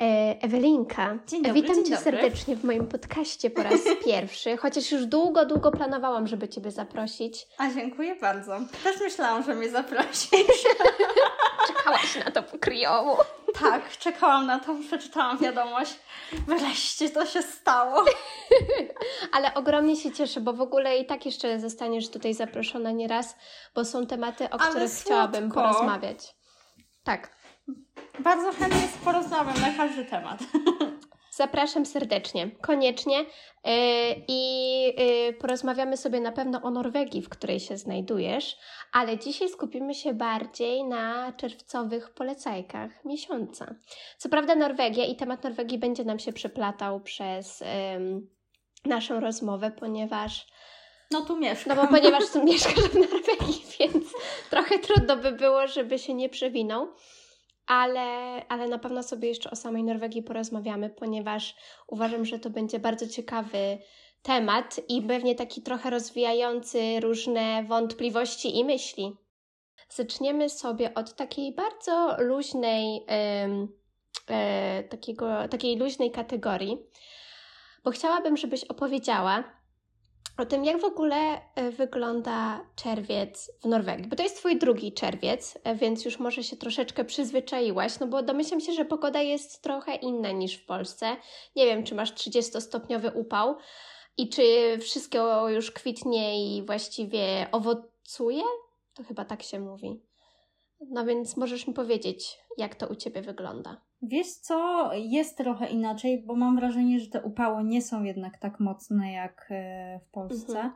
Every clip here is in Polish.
E, Ewelinka, dzień dobry, witam dzień Cię dobry. serdecznie w moim podcaście po raz pierwszy, chociaż już długo, długo planowałam, żeby Ciebie zaprosić. A dziękuję bardzo. Też myślałam, że mnie zaprosisz. Czekałaś na to pokryjowo. tak, czekałam na to, przeczytałam wiadomość. Wreszcie to się stało. Ale ogromnie się cieszę, bo w ogóle i tak jeszcze zostaniesz tutaj zaproszona nieraz, bo są tematy, o Ale których słodko. chciałabym porozmawiać. Tak. Bardzo chętnie porozmawiam na każdy temat. Zapraszam serdecznie, koniecznie. Yy, I yy, porozmawiamy sobie na pewno o Norwegii, w której się znajdujesz, ale dzisiaj skupimy się bardziej na czerwcowych polecajkach miesiąca. Co prawda, Norwegia i temat Norwegii będzie nam się przeplatał przez naszą rozmowę, ponieważ No tu mieszkam. no bo ponieważ tu mieszkasz w Norwegii, więc trochę trudno by było, żeby się nie przewinął. Ale, ale na pewno sobie jeszcze o samej Norwegii porozmawiamy, ponieważ uważam, że to będzie bardzo ciekawy temat i pewnie taki trochę rozwijający różne wątpliwości i myśli. Zaczniemy sobie od takiej bardzo luźnej, em, e, takiego, takiej luźnej kategorii, bo chciałabym, żebyś opowiedziała, o tym, jak w ogóle e, wygląda czerwiec w Norwegii. Bo to jest Twój drugi czerwiec, e, więc już może się troszeczkę przyzwyczaiłaś, no bo domyślam się, że pogoda jest trochę inna niż w Polsce. Nie wiem, czy masz 30-stopniowy upał i czy wszystko już kwitnie i właściwie owocuje? To chyba tak się mówi. No więc możesz mi powiedzieć, jak to u Ciebie wygląda. Wiesz co, jest trochę inaczej, bo mam wrażenie, że te upały nie są jednak tak mocne jak e, w Polsce. Mhm.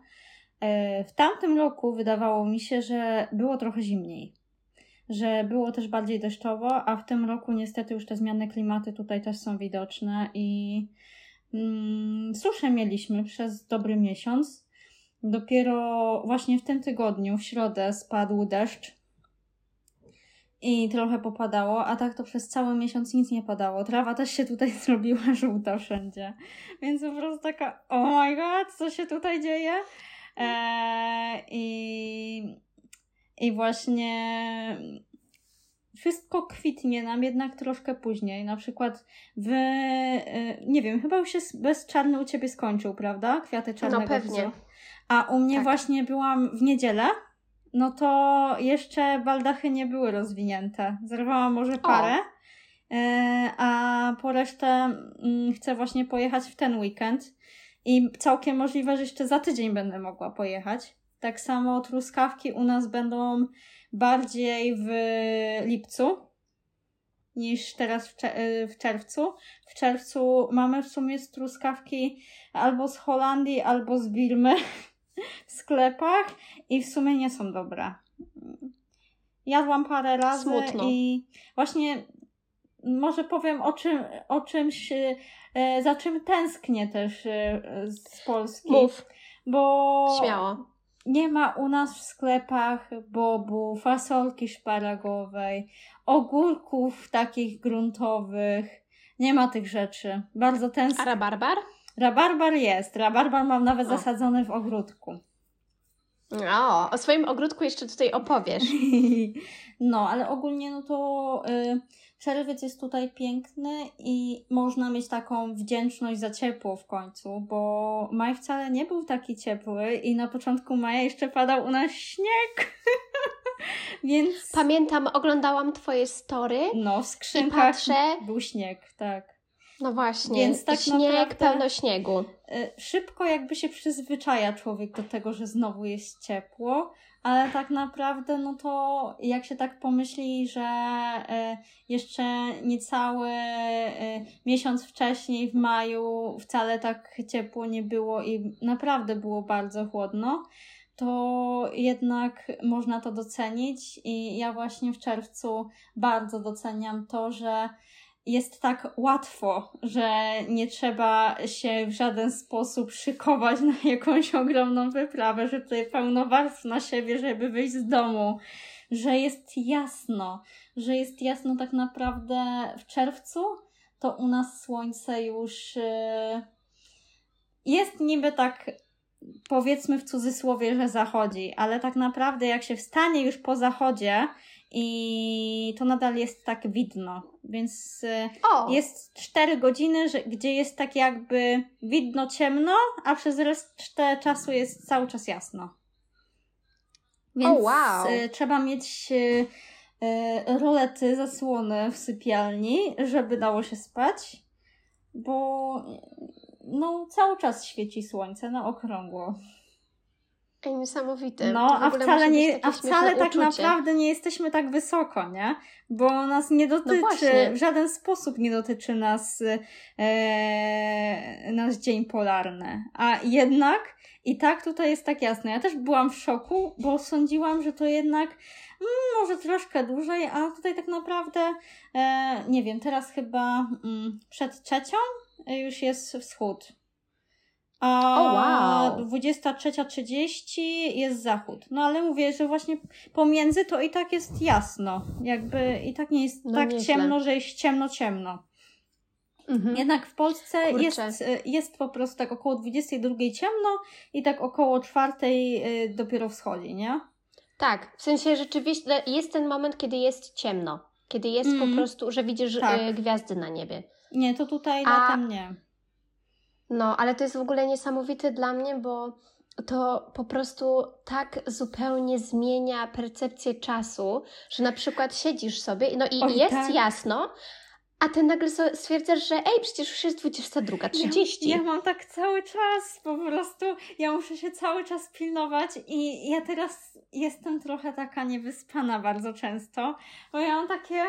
E, W tamtym roku wydawało mi się, że było trochę zimniej. Że było też bardziej deszczowo, a w tym roku niestety już te zmiany klimatu tutaj też są widoczne i mm, suszę mieliśmy przez dobry miesiąc. Dopiero właśnie w tym tygodniu, w środę, spadł deszcz i trochę popadało, a tak to przez cały miesiąc nic nie padało. Trawa też się tutaj zrobiła żółta wszędzie. Więc po prostu taka, oh my god, co się tutaj dzieje? Eee, i, I właśnie wszystko kwitnie nam jednak troszkę później. Na przykład w, e, nie wiem, chyba już się bez czarny u Ciebie skończył, prawda? Kwiaty czarnego No pewnie. A u mnie Tak. właśnie byłam w niedzielę, no to jeszcze baldachy nie były rozwinięte. Zerwałam może parę, e, a po resztę mm, chcę właśnie pojechać w ten weekend i całkiem możliwe, że jeszcze za tydzień będę mogła pojechać. Tak samo truskawki u nas będą bardziej w lipcu niż teraz w, e, w czerwcu. W czerwcu mamy w sumie truskawki albo z Holandii, albo z Birmy w sklepach i w sumie nie są dobre. Jadłam parę razy Smutno. i właśnie może powiem o, czym, o czymś, e, za czym tęsknię też e, z Polski. Mów, Bo śmiało. nie ma u nas w sklepach bobu, fasolki szparagowej, ogórków takich gruntowych. Nie ma tych rzeczy. Bardzo A tęsknię. rabarbar? Rabarbar jest. Rabarbar mam nawet O. zasadzony w ogródku. O, o swoim ogródku jeszcze tutaj opowiesz. No, ale ogólnie no to y, czerwiec jest tutaj piękny i można mieć taką wdzięczność za ciepło w końcu, bo maj wcale nie był taki ciepły i na początku maja jeszcze padał u nas śnieg. Więc Pamiętam, oglądałam Twoje story. no, w skrzynkach patrzę, był śnieg, tak. No właśnie, Więc tak śnieg, naprawdę- pełno śniegu. Y, szybko jakby się przyzwyczaja człowiek do tego, że znowu jest ciepło, ale tak naprawdę, no to jak się tak pomyśli, że y, jeszcze niecały y, miesiąc wcześniej, w maju, wcale tak ciepło nie było i naprawdę było bardzo chłodno, to jednak można to docenić i ja właśnie w czerwcu bardzo doceniam to, że jest tak łatwo, że nie trzeba się w żaden sposób szykować na jakąś ogromną wyprawę, że tutaj pełno warstw na siebie, żeby wyjść z domu, że jest jasno, że jest jasno tak naprawdę w czerwcu, to u nas słońce już yy, jest niby tak powiedzmy w cudzysłowie, że zachodzi, ale tak naprawdę jak się wstanie już po zachodzie i to nadal jest tak widno, więc y, O! jest 4 godziny, że, gdzie jest tak jakby widno ciemno, a przez resztę czasu jest cały czas jasno. Więc wow. y, trzeba mieć y, rolety, zasłony w sypialni, żeby dało się spać, bo no, cały czas świeci słońce na okrągło. Ej, niesamowite. No, a wcale, nie, a wcale tak uczucie. naprawdę nie jesteśmy tak wysoko, nie? Bo nas nie dotyczy, No w żaden sposób nie dotyczy nas e, nasz dzień polarny. A jednak i tak tutaj jest tak jasno. Ja też byłam w szoku, bo sądziłam, że to jednak mm, może troszkę dłużej, a tutaj tak naprawdę e, nie wiem, teraz chyba mm, przed trzecią już jest wschód. A wow. 23.30 jest zachód. No ale mówię, że właśnie pomiędzy to i tak jest jasno. Jakby i tak nie jest No tak ciemno, że jest ciemno, ciemno. Mhm. Jednak w Polsce Kurczę. jest, jest po prostu tak około 22 ciemno i tak około czwartej y, dopiero wschodzi, nie? Tak, w sensie rzeczywiście jest ten moment, kiedy jest ciemno. Kiedy jest Mm. po prostu, że widzisz Tak. y, gwiazdy na niebie. Nie, to tutaj A- latem nie. No, ale to jest w ogóle niesamowite dla mnie, bo to po prostu tak zupełnie zmienia percepcję czasu, że na przykład siedzisz sobie, no i jest tak. jasno, a ty nagle stwierdzasz, że ej, przecież już jest 22.30. Ja, ja mam tak cały czas, po prostu ja muszę się cały czas pilnować i ja teraz jestem trochę taka niewyspana bardzo często, bo ja mam takie,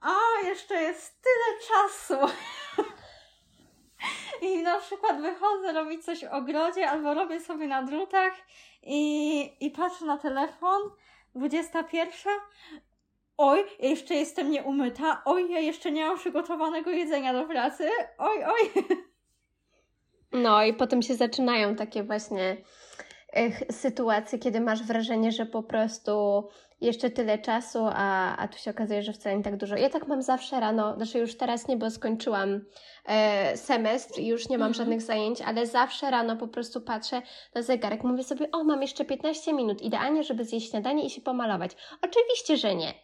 a jeszcze jest tyle czasu. I na przykład wychodzę robić coś w ogrodzie albo robię sobie na drutach i, i patrzę na telefon, 21. Oj, ja jeszcze jestem nieumyta. Oj, ja jeszcze nie mam przygotowanego jedzenia do pracy. Oj, oj. No i potem się zaczynają takie właśnie ech, sytuacje, kiedy masz wrażenie, że po prostu jeszcze tyle czasu, a, a tu się okazuje, że wcale nie tak dużo. Ja tak mam zawsze rano, znaczy już teraz nie, bo skończyłam e, semestr i już nie mam Mhm. żadnych zajęć, ale zawsze rano po prostu patrzę na zegarek, mówię sobie, o mam jeszcze 15 minut, idealnie, żeby zjeść śniadanie i się pomalować. Oczywiście, że nie.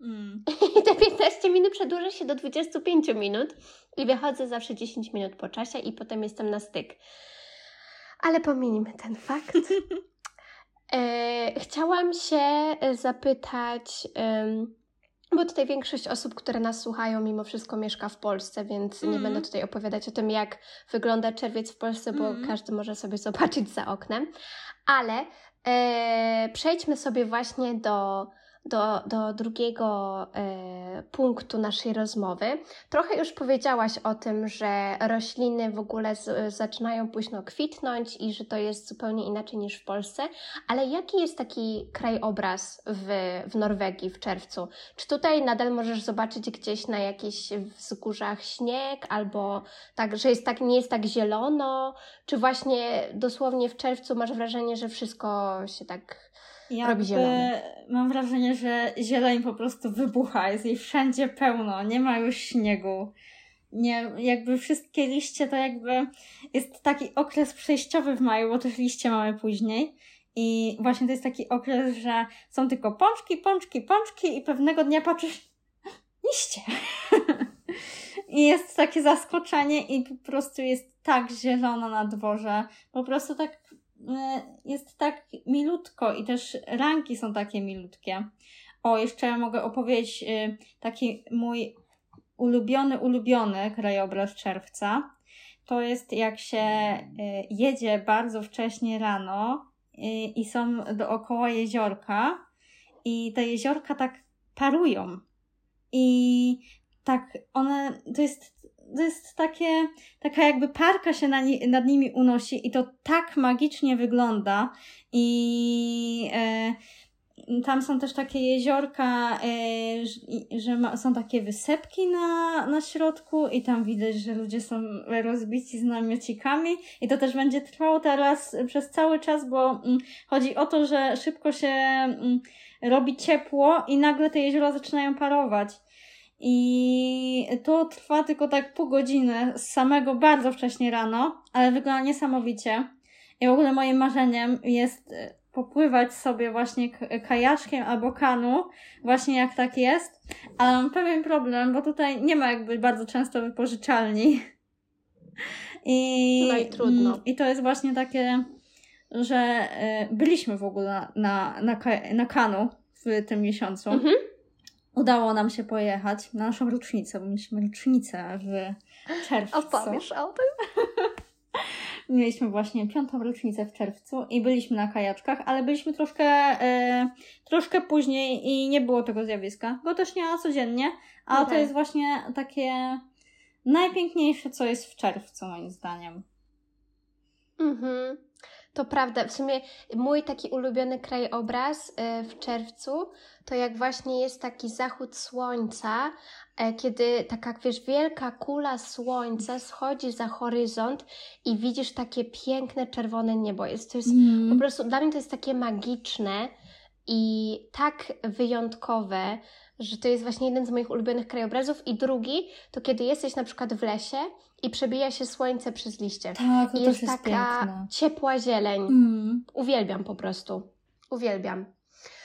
Mm. I te 15 minut przedłuża się do 25 minut i wychodzę zawsze 10 minut po czasie i potem jestem na styk. Ale pominijmy ten fakt. E, chciałam się e, zapytać, bo tutaj większość osób, które nas słuchają, mimo wszystko mieszka w Polsce, więc nie Mhm. będę tutaj opowiadać o tym, jak wygląda czerwiec w Polsce, bo Mhm. każdy może sobie zobaczyć za oknem. Ale e, przejdźmy sobie właśnie do, do, do drugiego e, punktu naszej rozmowy. Trochę już powiedziałaś o tym, że rośliny w ogóle z, zaczynają późno kwitnąć i że to jest zupełnie inaczej niż w Polsce, ale jaki jest taki krajobraz w, w Norwegii w czerwcu? Czy tutaj nadal możesz zobaczyć gdzieś na jakichś wzgórzach śnieg, albo tak, że jest tak, nie jest tak zielono, czy właśnie dosłownie w czerwcu masz wrażenie, że wszystko się tak Jakby zielone. mam wrażenie, że zieleń po prostu wybucha, jest jej wszędzie pełno, nie ma już śniegu. Nie, jakby wszystkie liście to jakby jest taki okres przejściowy w maju, bo też liście mamy później. I właśnie to jest taki okres, że są tylko pączki, pączki, pączki i pewnego dnia patrzysz, liście. I jest takie zaskoczenie i po prostu jest tak zielono na dworze. Po prostu tak jest tak milutko i też ranki są takie milutkie. O, jeszcze mogę opowiedzieć e, taki mój ulubiony, ulubiony krajobraz czerwca. To jest jak się e, jedzie bardzo wcześnie rano e, i są dookoła jeziorka i te jeziorka tak parują. I tak one, to jest, to jest takie, taka jakby parka się na nad nimi unosi i to tak magicznie wygląda i e, tam są też takie jeziorka, e, że ma, są takie wysepki na, na środku i tam widać, że ludzie są rozbici z namiocikami i to też będzie trwało teraz przez cały czas, bo mm, chodzi o to, że szybko się mm, robi ciepło i nagle te jeziora zaczynają parować. I to trwa tylko tak pół godziny z samego bardzo wcześnie rano, ale wygląda niesamowicie. I w ogóle moim marzeniem jest e, popływać sobie właśnie kajaczkiem albo kanu, właśnie jak tak jest, ale mam pewien problem, bo tutaj nie ma jakby bardzo często wypożyczalni. I, no. Mm, I to jest właśnie takie, że e, byliśmy w ogóle na, na, na, na kanu w tym miesiącu. Mhm. Udało nam się pojechać na naszą rocznicę, bo mieliśmy rocznicę w czerwcu. Opowiesz o tym? Mieliśmy właśnie piątą rocznicę w czerwcu i byliśmy na kajaczkach, ale byliśmy troszkę, e, troszkę później i nie było tego zjawiska, bo też nie ma codziennie, a okay. to jest właśnie takie najpiękniejsze, co jest w czerwcu, moim zdaniem. Mhm. To prawda. W sumie mój taki ulubiony krajobraz e, w czerwcu to jak właśnie jest taki zachód słońca, e, kiedy taka, wiesz, wielka kula słońca schodzi za horyzont i widzisz takie piękne czerwone niebo. Jest, to jest mm. po prostu, dla mnie to jest takie magiczne i tak wyjątkowe, że to jest właśnie jeden z moich ulubionych krajobrazów. I drugi, to kiedy jesteś na przykład w lesie i przebija się słońce przez liście. Tak, to I jest, jest taka piękne. ciepła zieleń. Mm. Uwielbiam po prostu. Uwielbiam.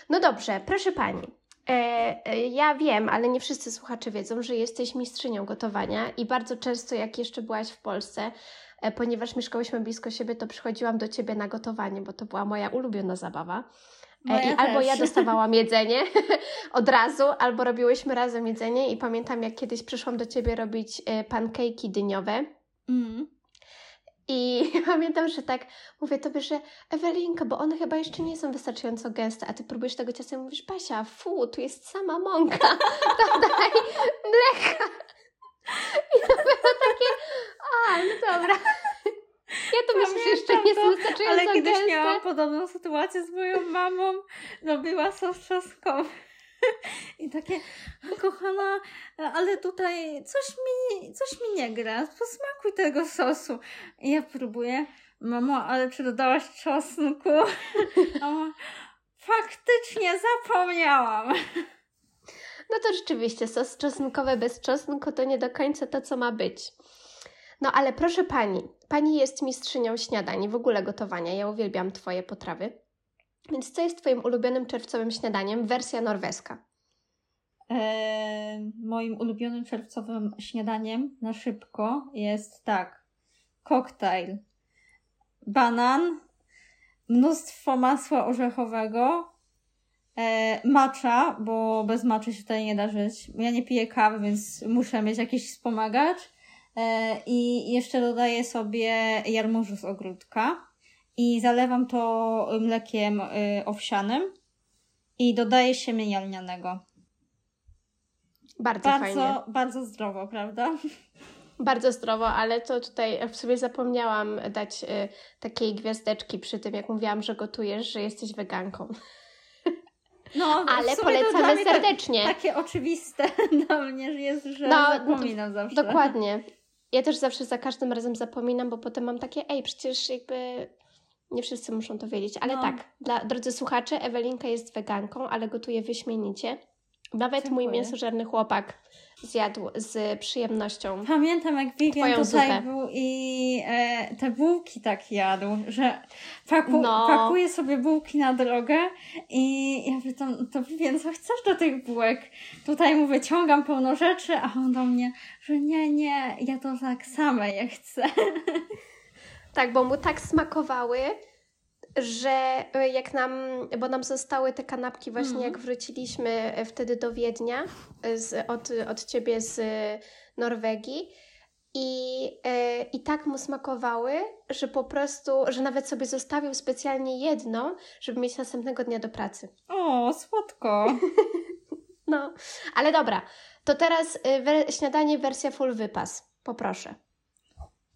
No dobrze, proszę Pani. E, e, ja wiem, ale nie wszyscy słuchacze wiedzą, że jesteś mistrzynią gotowania i bardzo często, jak jeszcze byłaś w Polsce, e, ponieważ mieszkałyśmy blisko siebie, to przychodziłam do Ciebie na gotowanie, bo to była moja ulubiona zabawa. E, I albo ja dostawałam jedzenie od razu, albo robiłyśmy razem jedzenie i pamiętam jak kiedyś przyszłam do Ciebie robić e, pankejki dyniowe. Mm. I pamiętam, że tak mówię tobie, że Ewelinka, bo one chyba jeszcze nie są wystarczająco gęste, a ty próbujesz tego ciasta i mówisz, Basia, fu, tu jest sama mąka, tam daj mleka. I to było takie, a, no dobra. Ja to myślę, że jeszcze nie są wystarczająco Ale kiedyś gęste. miałam podobną sytuację z moją mamą. Robiła sos czosnkowy. I takie, kochana, ale tutaj coś mi, coś mi nie gra. Posmakuj tego sosu. I ja próbuję. Mamo, ale czy dodałaś czosnku? Mama, faktycznie zapomniałam. No to rzeczywiście, sos czosnkowy bez czosnku to nie do końca to, co ma być. No ale proszę pani, pani jest mistrzynią śniadań, w ogóle gotowania. Ja uwielbiam Twoje potrawy. Więc co jest Twoim ulubionym czerwcowym śniadaniem? Wersja norweska. Eee, moim ulubionym czerwcowym śniadaniem na szybko jest tak. Koktajl. Banan, mnóstwo masła orzechowego, e, macza, bo bez maczy się tutaj nie da żyć. Ja nie piję kawy, więc muszę mieć jakiś wspomagacz I jeszcze dodaję sobie jarmużu z ogródka i zalewam to mlekiem y, owsianym i dodaję się lnianego. Bardzo, bardzo fajnie. Bardzo zdrowo, prawda? Bardzo zdrowo, ale to tutaj w sobie zapomniałam dać y, takiej gwiazdeczki przy tym, jak mówiłam, że gotujesz, że jesteś weganką. No, ale polecamy serdecznie. takie oczywiste dla mnie jest, że no, zapominam zawsze. Dokładnie. Ja też zawsze za każdym razem zapominam, bo potem mam takie, ej, przecież jakby nie wszyscy muszą to wiedzieć. Ale no. tak, dla drodzy słuchacze, Ewelinka jest weganką, ale gotuje wyśmienicie. Nawet Dziękuję. mój mięsożerny chłopak zjadł z przyjemnością. Pamiętam, jak Vivian tutaj zupę. był i e, te bułki tak jadł, że paku, no. pakuje sobie bułki na drogę i ja pytam, to Vivian, co chcesz do tych bułek? Tutaj mu wyciągam pełno rzeczy, a on do mnie, że nie, nie, ja to tak same je chcę. Tak, bo mu tak smakowały, że e, jak nam, bo nam zostały te kanapki właśnie mm. jak wróciliśmy e, wtedy do Wiednia e, z, od, od ciebie z Norwegii i, i tak mu smakowały, że po prostu, że nawet sobie zostawił specjalnie jedną, żeby mieć następnego dnia do pracy. O, słodko. no, ale dobra, to teraz we, śniadanie wersja full wypas. Poproszę.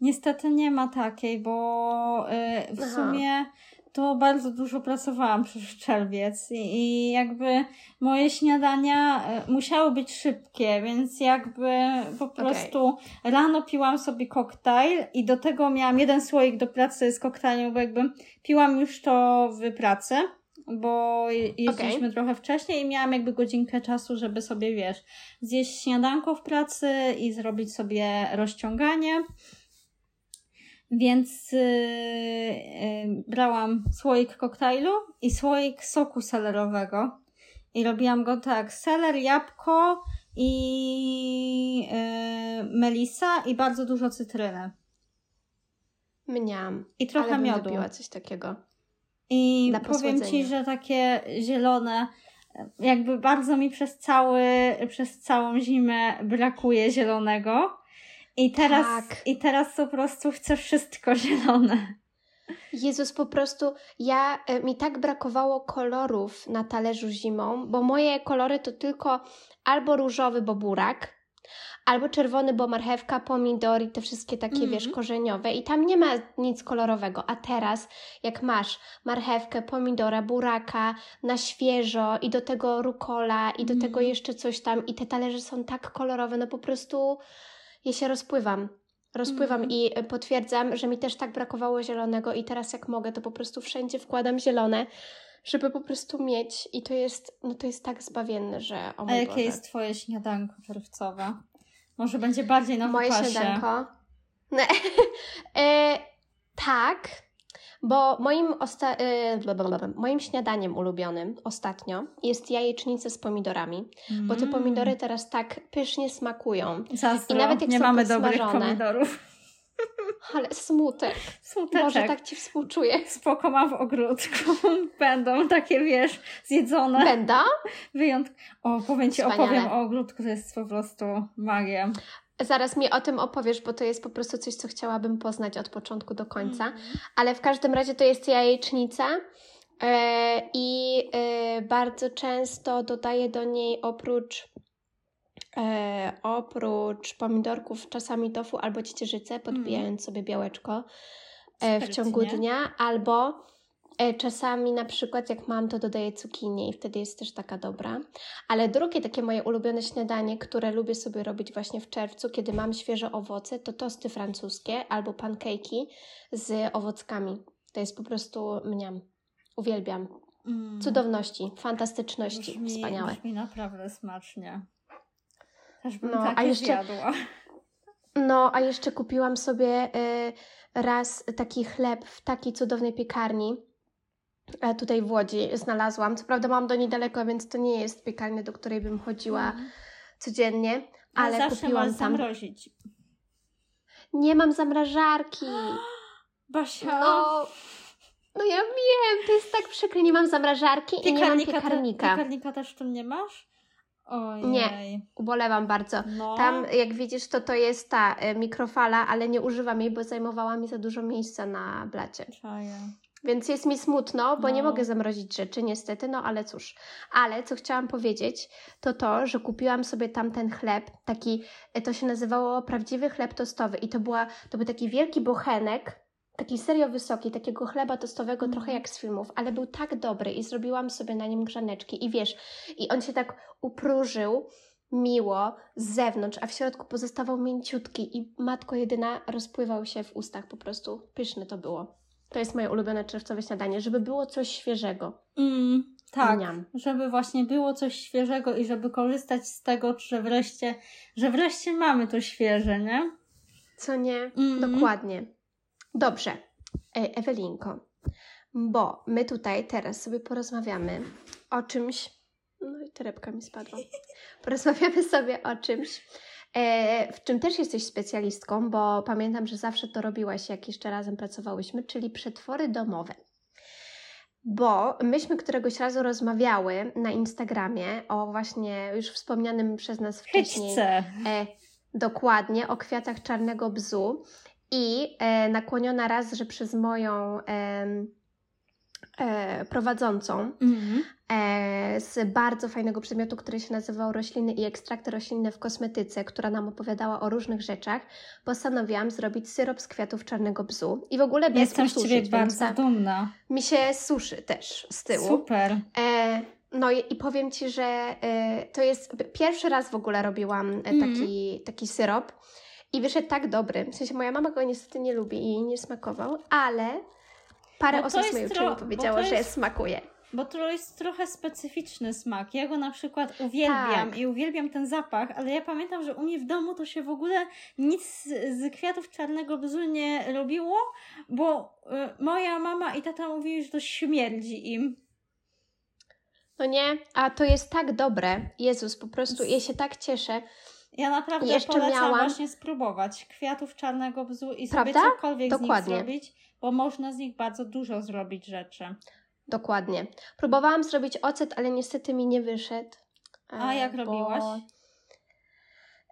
Niestety nie ma takiej, bo w Aha. sumie to bardzo dużo pracowałam przez czerwiec i, i jakby moje śniadania e, musiały być szybkie, więc jakby po prostu okay. rano piłam sobie koktajl i do tego miałam jeden słoik do pracy z koktajlem, bo jakby piłam już to w pracy bo jeździliśmy okay. trochę wcześniej i miałam jakby godzinkę czasu, żeby sobie, wiesz, zjeść śniadanko w pracy i zrobić sobie rozciąganie. Więc yy, yy, brałam słoik koktajlu i słoik soku selerowego. I robiłam go tak: seler, jabłko i yy, melisa i bardzo dużo cytryny. Mniam. I trochę ale miodu. Bym coś takiego. I powiem ci, że takie zielone, jakby bardzo mi przez cały, przez całą zimę brakuje zielonego. I teraz, Tak. i teraz po prostu chcę wszystko zielone. Jezus, po prostu ja, e, mi tak brakowało kolorów na talerzu zimą, bo moje kolory to tylko albo różowy, bo burak, albo czerwony, bo marchewka, pomidor i te wszystkie takie, Mhm. wiesz, korzeniowe i tam nie ma nic kolorowego, a teraz jak masz marchewkę, pomidora, buraka na świeżo i do tego rukola i do Mhm. tego jeszcze coś tam i te talerze są tak kolorowe, no po prostu ja się rozpływam. Rozpływam Mhm. i e, potwierdzam, że mi też tak brakowało zielonego i teraz jak mogę, to po prostu wszędzie wkładam zielone, żeby po prostu mieć i to jest, no to jest tak zbawienne, że o A jakie Boże. jest twoje śniadanko czerwcowe? Może będzie bardziej na Moje wypasie. śniadanko? Nie. e, tak, bo moim, osta- blablabla, moim śniadaniem ulubionym ostatnio jest jajecznica z pomidorami, bo te Mm. pomidory teraz tak pysznie smakują. Zazdro. I nawet jak nie są mamy dobrych podsmażone. pomidorów. Ale smutek. Smuteczek. Boże, tak Ci współczuję. Spoko mam w ogródku. Będą takie, wiesz, zjedzone. Będą? Wyjątk... O, powiem Ci, Wspaniale. opowiem o ogródku, to jest po prostu magia. Zaraz mi o tym opowiesz, bo to jest po prostu coś, co chciałabym poznać od początku do końca. Mhm. Ale w każdym razie to jest jajecznica e, i e, bardzo często dodaję do niej oprócz e, oprócz pomidorków czasami tofu albo ciecierzycę, podbijając sobie białeczko w ciągu dnia, albo czasami na przykład jak mam, to dodaję cukinię i wtedy jest też taka dobra. Ale drugie takie moje ulubione śniadanie, które lubię sobie robić właśnie w czerwcu, kiedy mam świeże owoce, to tosty francuskie albo pancake'i z owockami. To jest po prostu mniam. Uwielbiam. Mm. Cudowności, fantastyczności, Brzmi, wspaniałe. brzmi naprawdę smacznie. Też bym No, a jeszcze- zjadła. No, a jeszcze kupiłam sobie y, raz taki chleb w takiej cudownej piekarni. E, tutaj w Łodzi znalazłam. Co prawda mam do niej daleko, więc to nie jest piekarnia, do której bym chodziła Mm. codziennie, Ale zawsze kupiłam możesz tam. zamrozić. Nie mam zamrażarki. Basia, No, no ja wiem, to jest tak przykre. Nie mam zamrażarki i nie mam te- piekarnika. piekarnika też w tym nie masz? Ojej. Nie. Ubolewam bardzo. No. Tam, jak widzisz, to to jest ta e, mikrofala, ale nie używam jej, bo zajmowała mi za dużo miejsca na blacie. Czaję. Więc jest mi smutno, bo nie No. mogę zamrozić rzeczy, niestety, no ale cóż. Ale co chciałam powiedzieć, to to, że kupiłam sobie tamten chleb, taki, e, to się nazywało prawdziwy chleb tostowy i to, była, to był taki wielki bochenek, taki serio wysoki, takiego chleba tostowego, Mhm. trochę jak z filmów, ale był tak dobry i zrobiłam sobie na nim grzaneczki i wiesz, i on się tak upróżył miło z zewnątrz, a w środku pozostawał mięciutki i matko jedyna rozpływał się w ustach po prostu. Pyszne to było. To jest moje ulubione czerwcowe śniadanie, żeby było coś świeżego. Mm, tak, żeby właśnie było coś świeżego i żeby korzystać z tego, że wreszcie, że wreszcie mamy to świeże, nie? Co nie? Mhm. Dokładnie. Dobrze. Ej, Ewelinko, bo my tutaj teraz sobie porozmawiamy o czymś. No i torebka mi spadła. Porozmawiamy sobie o czymś, w czym też jesteś specjalistką, bo pamiętam, że zawsze to robiłaś, jak jeszcze razem pracowałyśmy, czyli przetwory domowe. Bo myśmy któregoś razu rozmawiały na Instagramie o właśnie już wspomnianym przez nas wcześniej Hyczce. E, dokładnie, o kwiatach czarnego bzu i e, nakłoniona raz, że przez moją e, prowadzącą Mhm. e, z bardzo fajnego przedmiotu, który się nazywał Rośliny i ekstrakty roślinne w kosmetyce, która nam opowiadała o różnych rzeczach, postanowiłam zrobić syrop z kwiatów czarnego bzu i w ogóle bez Jestem z ususzyć, Ciebie więc bardzo ta- dumna. mi się suszy też z tyłu. Super. E, no i, i powiem Ci, że e, to jest pierwszy raz w ogóle robiłam e, Mhm. taki, taki syrop i wyszedł tak dobry. W sensie moja mama go niestety nie lubi i jej nie smakował, ale parę Bo osób z jest mojej uczelni powiedziało, to że jest- smakuje. bo to jest trochę specyficzny smak. Ja go na przykład uwielbiam Tak. i uwielbiam ten zapach, ale ja pamiętam, że u mnie w domu to się w ogóle nic z, kwiatów czarnego bzu nie robiło, bo y, moja mama i tata mówili, że to śmierdzi im. No nie, a to jest tak dobre. Jezus, po prostu ja się tak cieszę. Ja naprawdę Jeszcze polecam miałam- właśnie spróbować kwiatów czarnego bzu i sobie Prawda? cokolwiek Dokładnie. z nich zrobić, bo można z nich bardzo dużo zrobić rzeczy. Dokładnie. Próbowałam zrobić ocet, ale niestety mi nie wyszedł. A E, jak bo- robiłaś?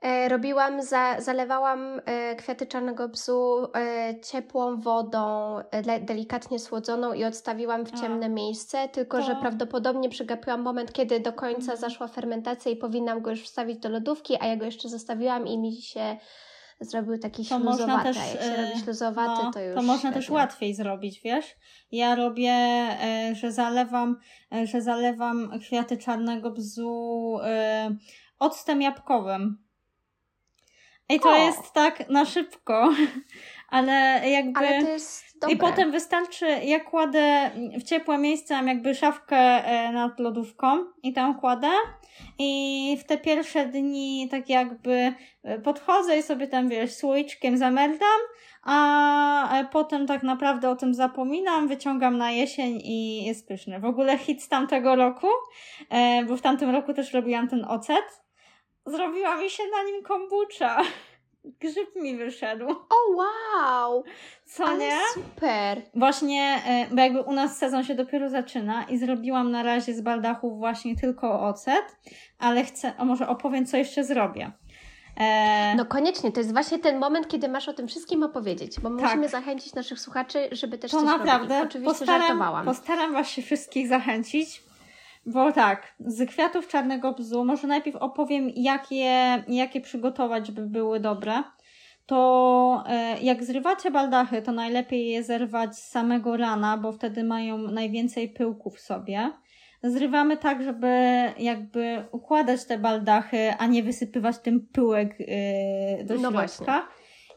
E, Robiłam, za, zalewałam e, kwiaty czarnego bzu e, ciepłą wodą, e, delikatnie słodzoną i odstawiłam w A. ciemne miejsce, tylko że To- prawdopodobnie przegapiłam moment, kiedy do końca Mhm. zaszła fermentacja i powinnam go już wstawić do lodówki, a ja go jeszcze zostawiła i mi się zrobił taki To można śluzowaty. też, Jak się e, robi śluzowaty, No, to już... to można też łatwiej zrobić, wiesz? Ja robię, e, że zalewam, e, że zalewam kwiaty czarnego bzu octem jabłkowym. I to O! jest tak na szybko, ale jakby... Ale to jest dobre. I potem wystarczy, ja kładę w ciepłe miejsce, mam jakby szafkę nad lodówką i tam kładę i w te pierwsze dni tak jakby e, podchodzę i sobie tam, wiesz, słoiczkiem zamerdam, a potem tak naprawdę o tym zapominam, wyciągam na jesień i jest pyszny. W ogóle hit z tamtego roku, e, bo w tamtym roku też robiłam ten ocet. Zrobiła mi się na nim kombucha. Grzyb mi wyszedł. O wow! Co Ale nie? super! Właśnie, e, bo jakby u nas sezon się dopiero zaczyna i zrobiłam na razie z baldachów właśnie tylko ocet, ale chcę, a może opowiem, co jeszcze zrobię. E, No koniecznie, to jest właśnie ten moment, kiedy masz o tym wszystkim opowiedzieć, bo Tak. musimy zachęcić naszych słuchaczy, żeby też to coś naprawdę robili. Oczywiście postaram, żartowałam. postaram Was się wszystkich zachęcić, bo tak, z kwiatów czarnego bzu, może najpierw opowiem, jak je, jak je przygotować, żeby były dobre. To e, jak zrywacie baldachy, to najlepiej je zerwać z samego rana, bo wtedy mają najwięcej pyłku w sobie. Zrywamy tak, żeby jakby układać te baldachy, a nie wysypywać tym pyłek yy, do No środka. właśnie.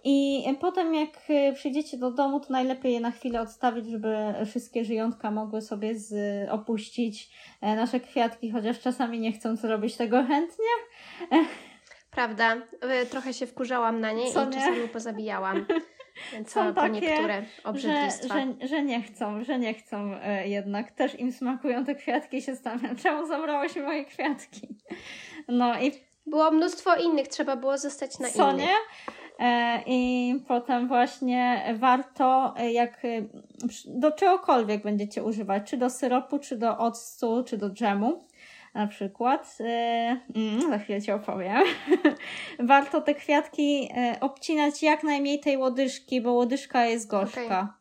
I potem jak y, przyjdziecie do domu, to najlepiej je na chwilę odstawić, żeby wszystkie żyjątka mogły sobie z, opuścić e, nasze kwiatki, chociaż czasami nie chcą co robić tego chętnie. Prawda? Y, Trochę się wkurzałam na nie Co i nie? czasami pozabijałam. Więc Są takie, niektóre Że, że, że nie chcą, że nie chcą e, jednak. Też im smakują te kwiatki i się zastanawiam, czemu zabrałeś moje kwiatki. No i Było mnóstwo innych, trzeba było zostać na co innych. nie? E, I potem właśnie warto, e, jak e, do czegokolwiek będziecie używać, czy do syropu, czy do octu, czy do dżemu na przykład. Mm, za chwilę Ci opowiem. warto te kwiatki obcinać jak najmniej tej łodyżki, bo łodyżka jest gorzka.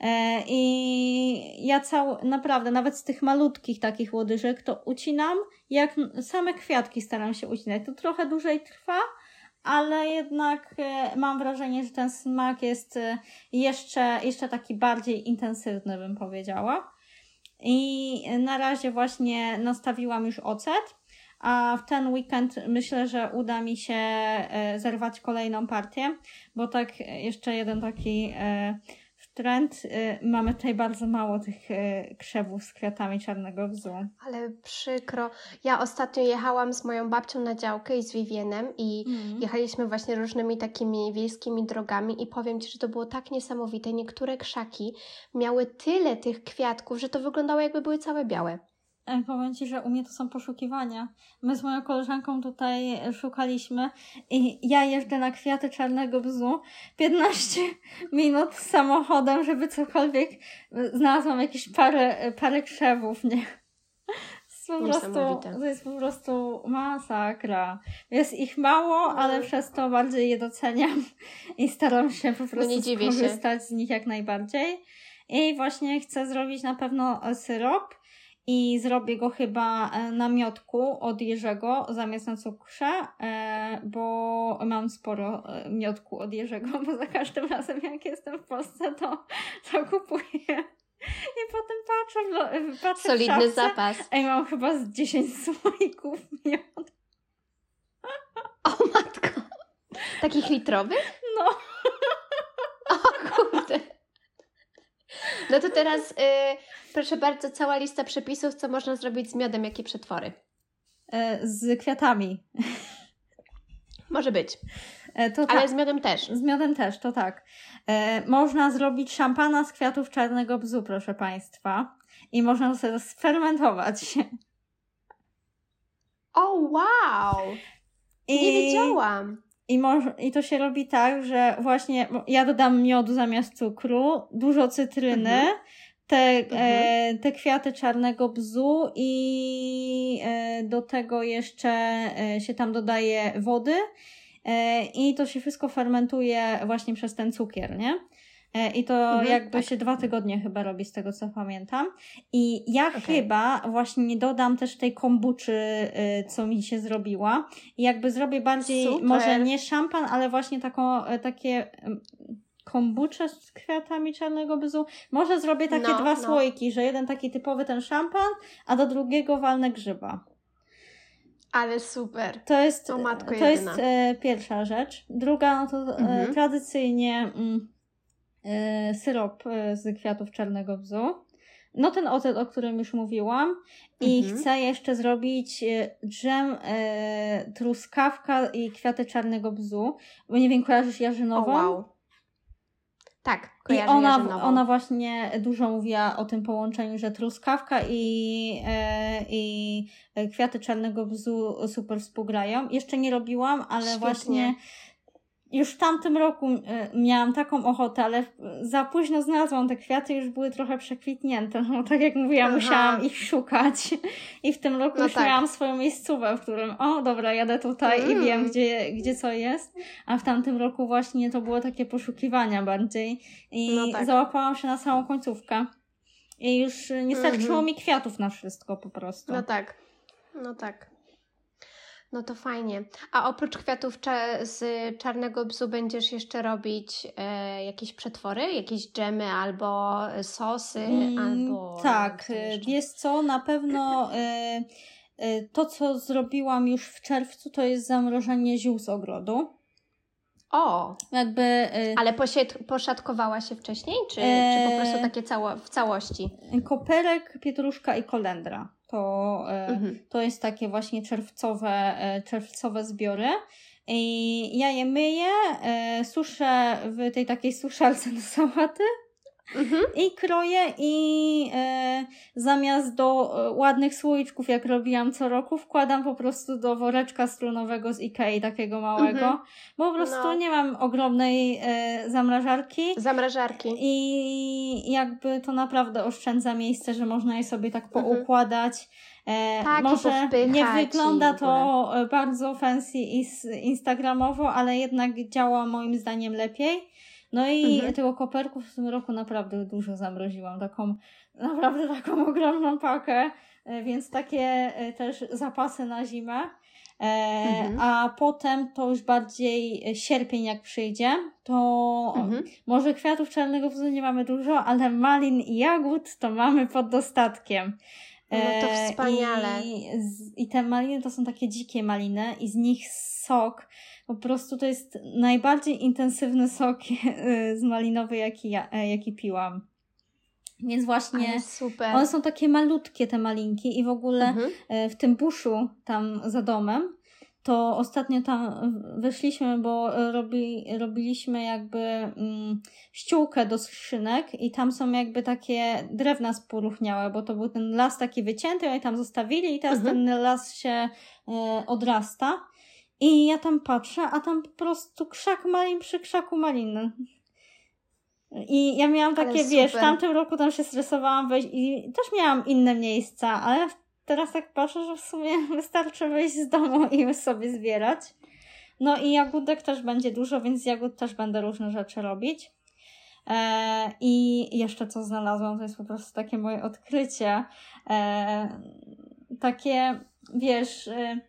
E, I ja cał, naprawdę, nawet z tych malutkich takich łodyżek, to ucinam, jak same kwiatki staram się ucinać. To trochę dłużej trwa, ale jednak e, mam wrażenie, że ten smak jest e, jeszcze, jeszcze taki bardziej intensywny, bym powiedziała. I na razie właśnie nastawiłam już ocet, a w ten weekend myślę, że uda mi się e, zerwać kolejną partię, bo tak jeszcze jeden taki trend. e, Mamy tutaj bardzo mało tych e, krzewów z kwiatami czarnego bzu. Ale przykro. Ja ostatnio jechałam z moją babcią na działkę i z Vivienem i Mm. jechaliśmy właśnie różnymi takimi wiejskimi drogami i powiem Ci, że to było tak niesamowite. Niektóre krzaki miały tyle tych kwiatków, że to wyglądało jakby były całe białe. E, Powiem Ci, że u mnie to są poszukiwania. My z moją koleżanką tutaj szukaliśmy i ja jeżdżę na kwiaty czarnego bzu 15 minut samochodem, żeby cokolwiek znalazłam jakieś parę, parę krzewów, nie? To jest po prostu, to jest po prostu masakra. Jest ich mało, ale Mhm. przez to bardziej je doceniam i staram się po prostu No dziwię się. skorzystać z nich jak najbardziej. I właśnie chcę zrobić na pewno e, syrop i zrobię go chyba e, na miodku od Jerzego zamiast na cukrze, e, bo mam sporo e, miodku od Jerzego, bo za każdym razem jak jestem w Polsce, to, to kupuję. I potem patrzę, w, patrzę w Solidny szafce, zapas. Ej, mam chyba z 10 słoików miodu. O matko! Takich litrowych? No, O. No to teraz, y, proszę bardzo, cała lista przepisów, co można zrobić z miodem, jakie przetwory. E, z kwiatami. Może być. E, to Ale tak. z miodem też. Z miodem też, to tak. E, można zrobić szampana z kwiatów czarnego bzu, proszę Państwa. I można to sobie sfermentować. O, wow! I, Nie wiedziałam. I, I to się robi tak, że właśnie ja dodam miodu zamiast cukru, dużo cytryny, Mhm. te, e, te kwiaty czarnego bzu i e, do tego jeszcze e, się tam dodaje wody e, i to się wszystko fermentuje właśnie przez ten cukier, nie? E, I to Mhm, jakby tak. się dwa tygodnie chyba robi, z tego co pamiętam. I ja Okej. chyba właśnie dodam też tej kombuczy, y, co mi się zrobiła. I jakby zrobię bardziej, Super. może nie szampan, ale właśnie taką, e, takie em, kombucze z kwiatami czarnego bzu. Może zrobię takie No, dwa no. słoiki, że jeden taki typowy ten szampan, a do drugiego walnę grzyba. Ale super. To jest, O matko to jedyna. jest e, pierwsza rzecz. Druga, no to e, Mhm. tradycyjnie mm, e, syrop e, z kwiatów czarnego bzu. No ten ocet, o którym już mówiłam. I Mhm. chcę jeszcze zrobić e, dżem e, truskawka i kwiaty czarnego bzu. Bo nie wiem, kojarzysz jarzynową? wow. Tak, I ona, jarzynową. ona właśnie dużo mówiła o tym połączeniu, że truskawka i, e, i e, kwiaty czarnego bzu super współgrają. Jeszcze nie robiłam, ale Świetnie. właśnie już w tamtym roku e, miałam taką ochotę, ale za późno znalazłam te kwiaty, już były trochę przekwitnięte. No, tak jak mówiłam, Aha. musiałam ich szukać. I w tym roku No już tak. miałam swoją miejscówę, w którym o dobra, jadę tutaj i Mm. wiem, gdzie, gdzie co jest. A w tamtym roku właśnie to było takie poszukiwania bardziej. I No tak. załapałam się na samą końcówkę. I już y, nie starczyło Mhm. mi kwiatów na wszystko po prostu. No tak, no tak. No to fajnie. A oprócz kwiatów cza- z czarnego bzu będziesz jeszcze robić e, jakieś przetwory, jakieś dżemy albo sosy, Mm, albo... tak, wiesz co, na pewno y, y, to, co zrobiłam już w czerwcu, to jest zamrożenie ziół z ogrodu. O, Jakby y, ale posied- poszatkowałaś się wcześniej, czy, czy po prostu takie cało- w całości? koperek, pietruszka i kolendra. To, y, Mhm. to jest takie właśnie czerwcowe, y, czerwcowe zbiory. I ja je myję, y, suszę w tej takiej suszarce na sałaty. Mhm. I kroję i e, zamiast do e, ładnych słoiczków, jak robiłam co roku, wkładam po prostu do woreczka strunowego z Ikei, takiego małego, Mhm. bo po prostu No. nie mam ogromnej e, zamrażarki Zamrażarki. i jakby to naprawdę oszczędza miejsce, że można je sobie tak Mhm. poukładać. E, Tak, może nie wygląda to e, bardzo fancy i instagramowo, ale jednak działa moim zdaniem lepiej. No i Mhm. tego koperku w tym roku naprawdę dużo zamroziłam. Taką, naprawdę taką ogromną pakę, e, więc takie e, też zapasy na zimę. E, Mhm. A potem to już bardziej e, sierpień jak przyjdzie, to Mhm. może kwiatów czarnego bzu nie mamy dużo, ale malin i jagód to mamy pod dostatkiem. No to wspaniale. I, I te maliny to są takie dzikie maliny i z nich sok, po prostu to jest najbardziej intensywny sok e, z malinowy, jaki, ja, e, jaki piłam. Więc właśnie one są takie malutkie te malinki i w ogóle Mhm. e, w tym buszu tam za domem, to ostatnio tam weszliśmy, bo robi, robiliśmy jakby mm, ściółkę do skrzynek i tam są jakby takie drewna sporuchniałe, bo to był ten las taki wycięty, oni tam zostawili i teraz Mhm. ten las się e, odrasta. I ja tam patrzę, a tam po prostu krzak malin przy krzaku maliny. I ja miałam takie, wiesz, w tamtym roku tam się stresowałam wejść i też miałam inne miejsca, ale teraz tak patrzę, że w sumie wystarczy wyjść z domu i sobie zbierać. No i jagódek też będzie dużo, więc z jagód też będę różne rzeczy robić. E, I jeszcze co znalazłam, to jest po prostu takie moje odkrycie. E, takie, wiesz, e,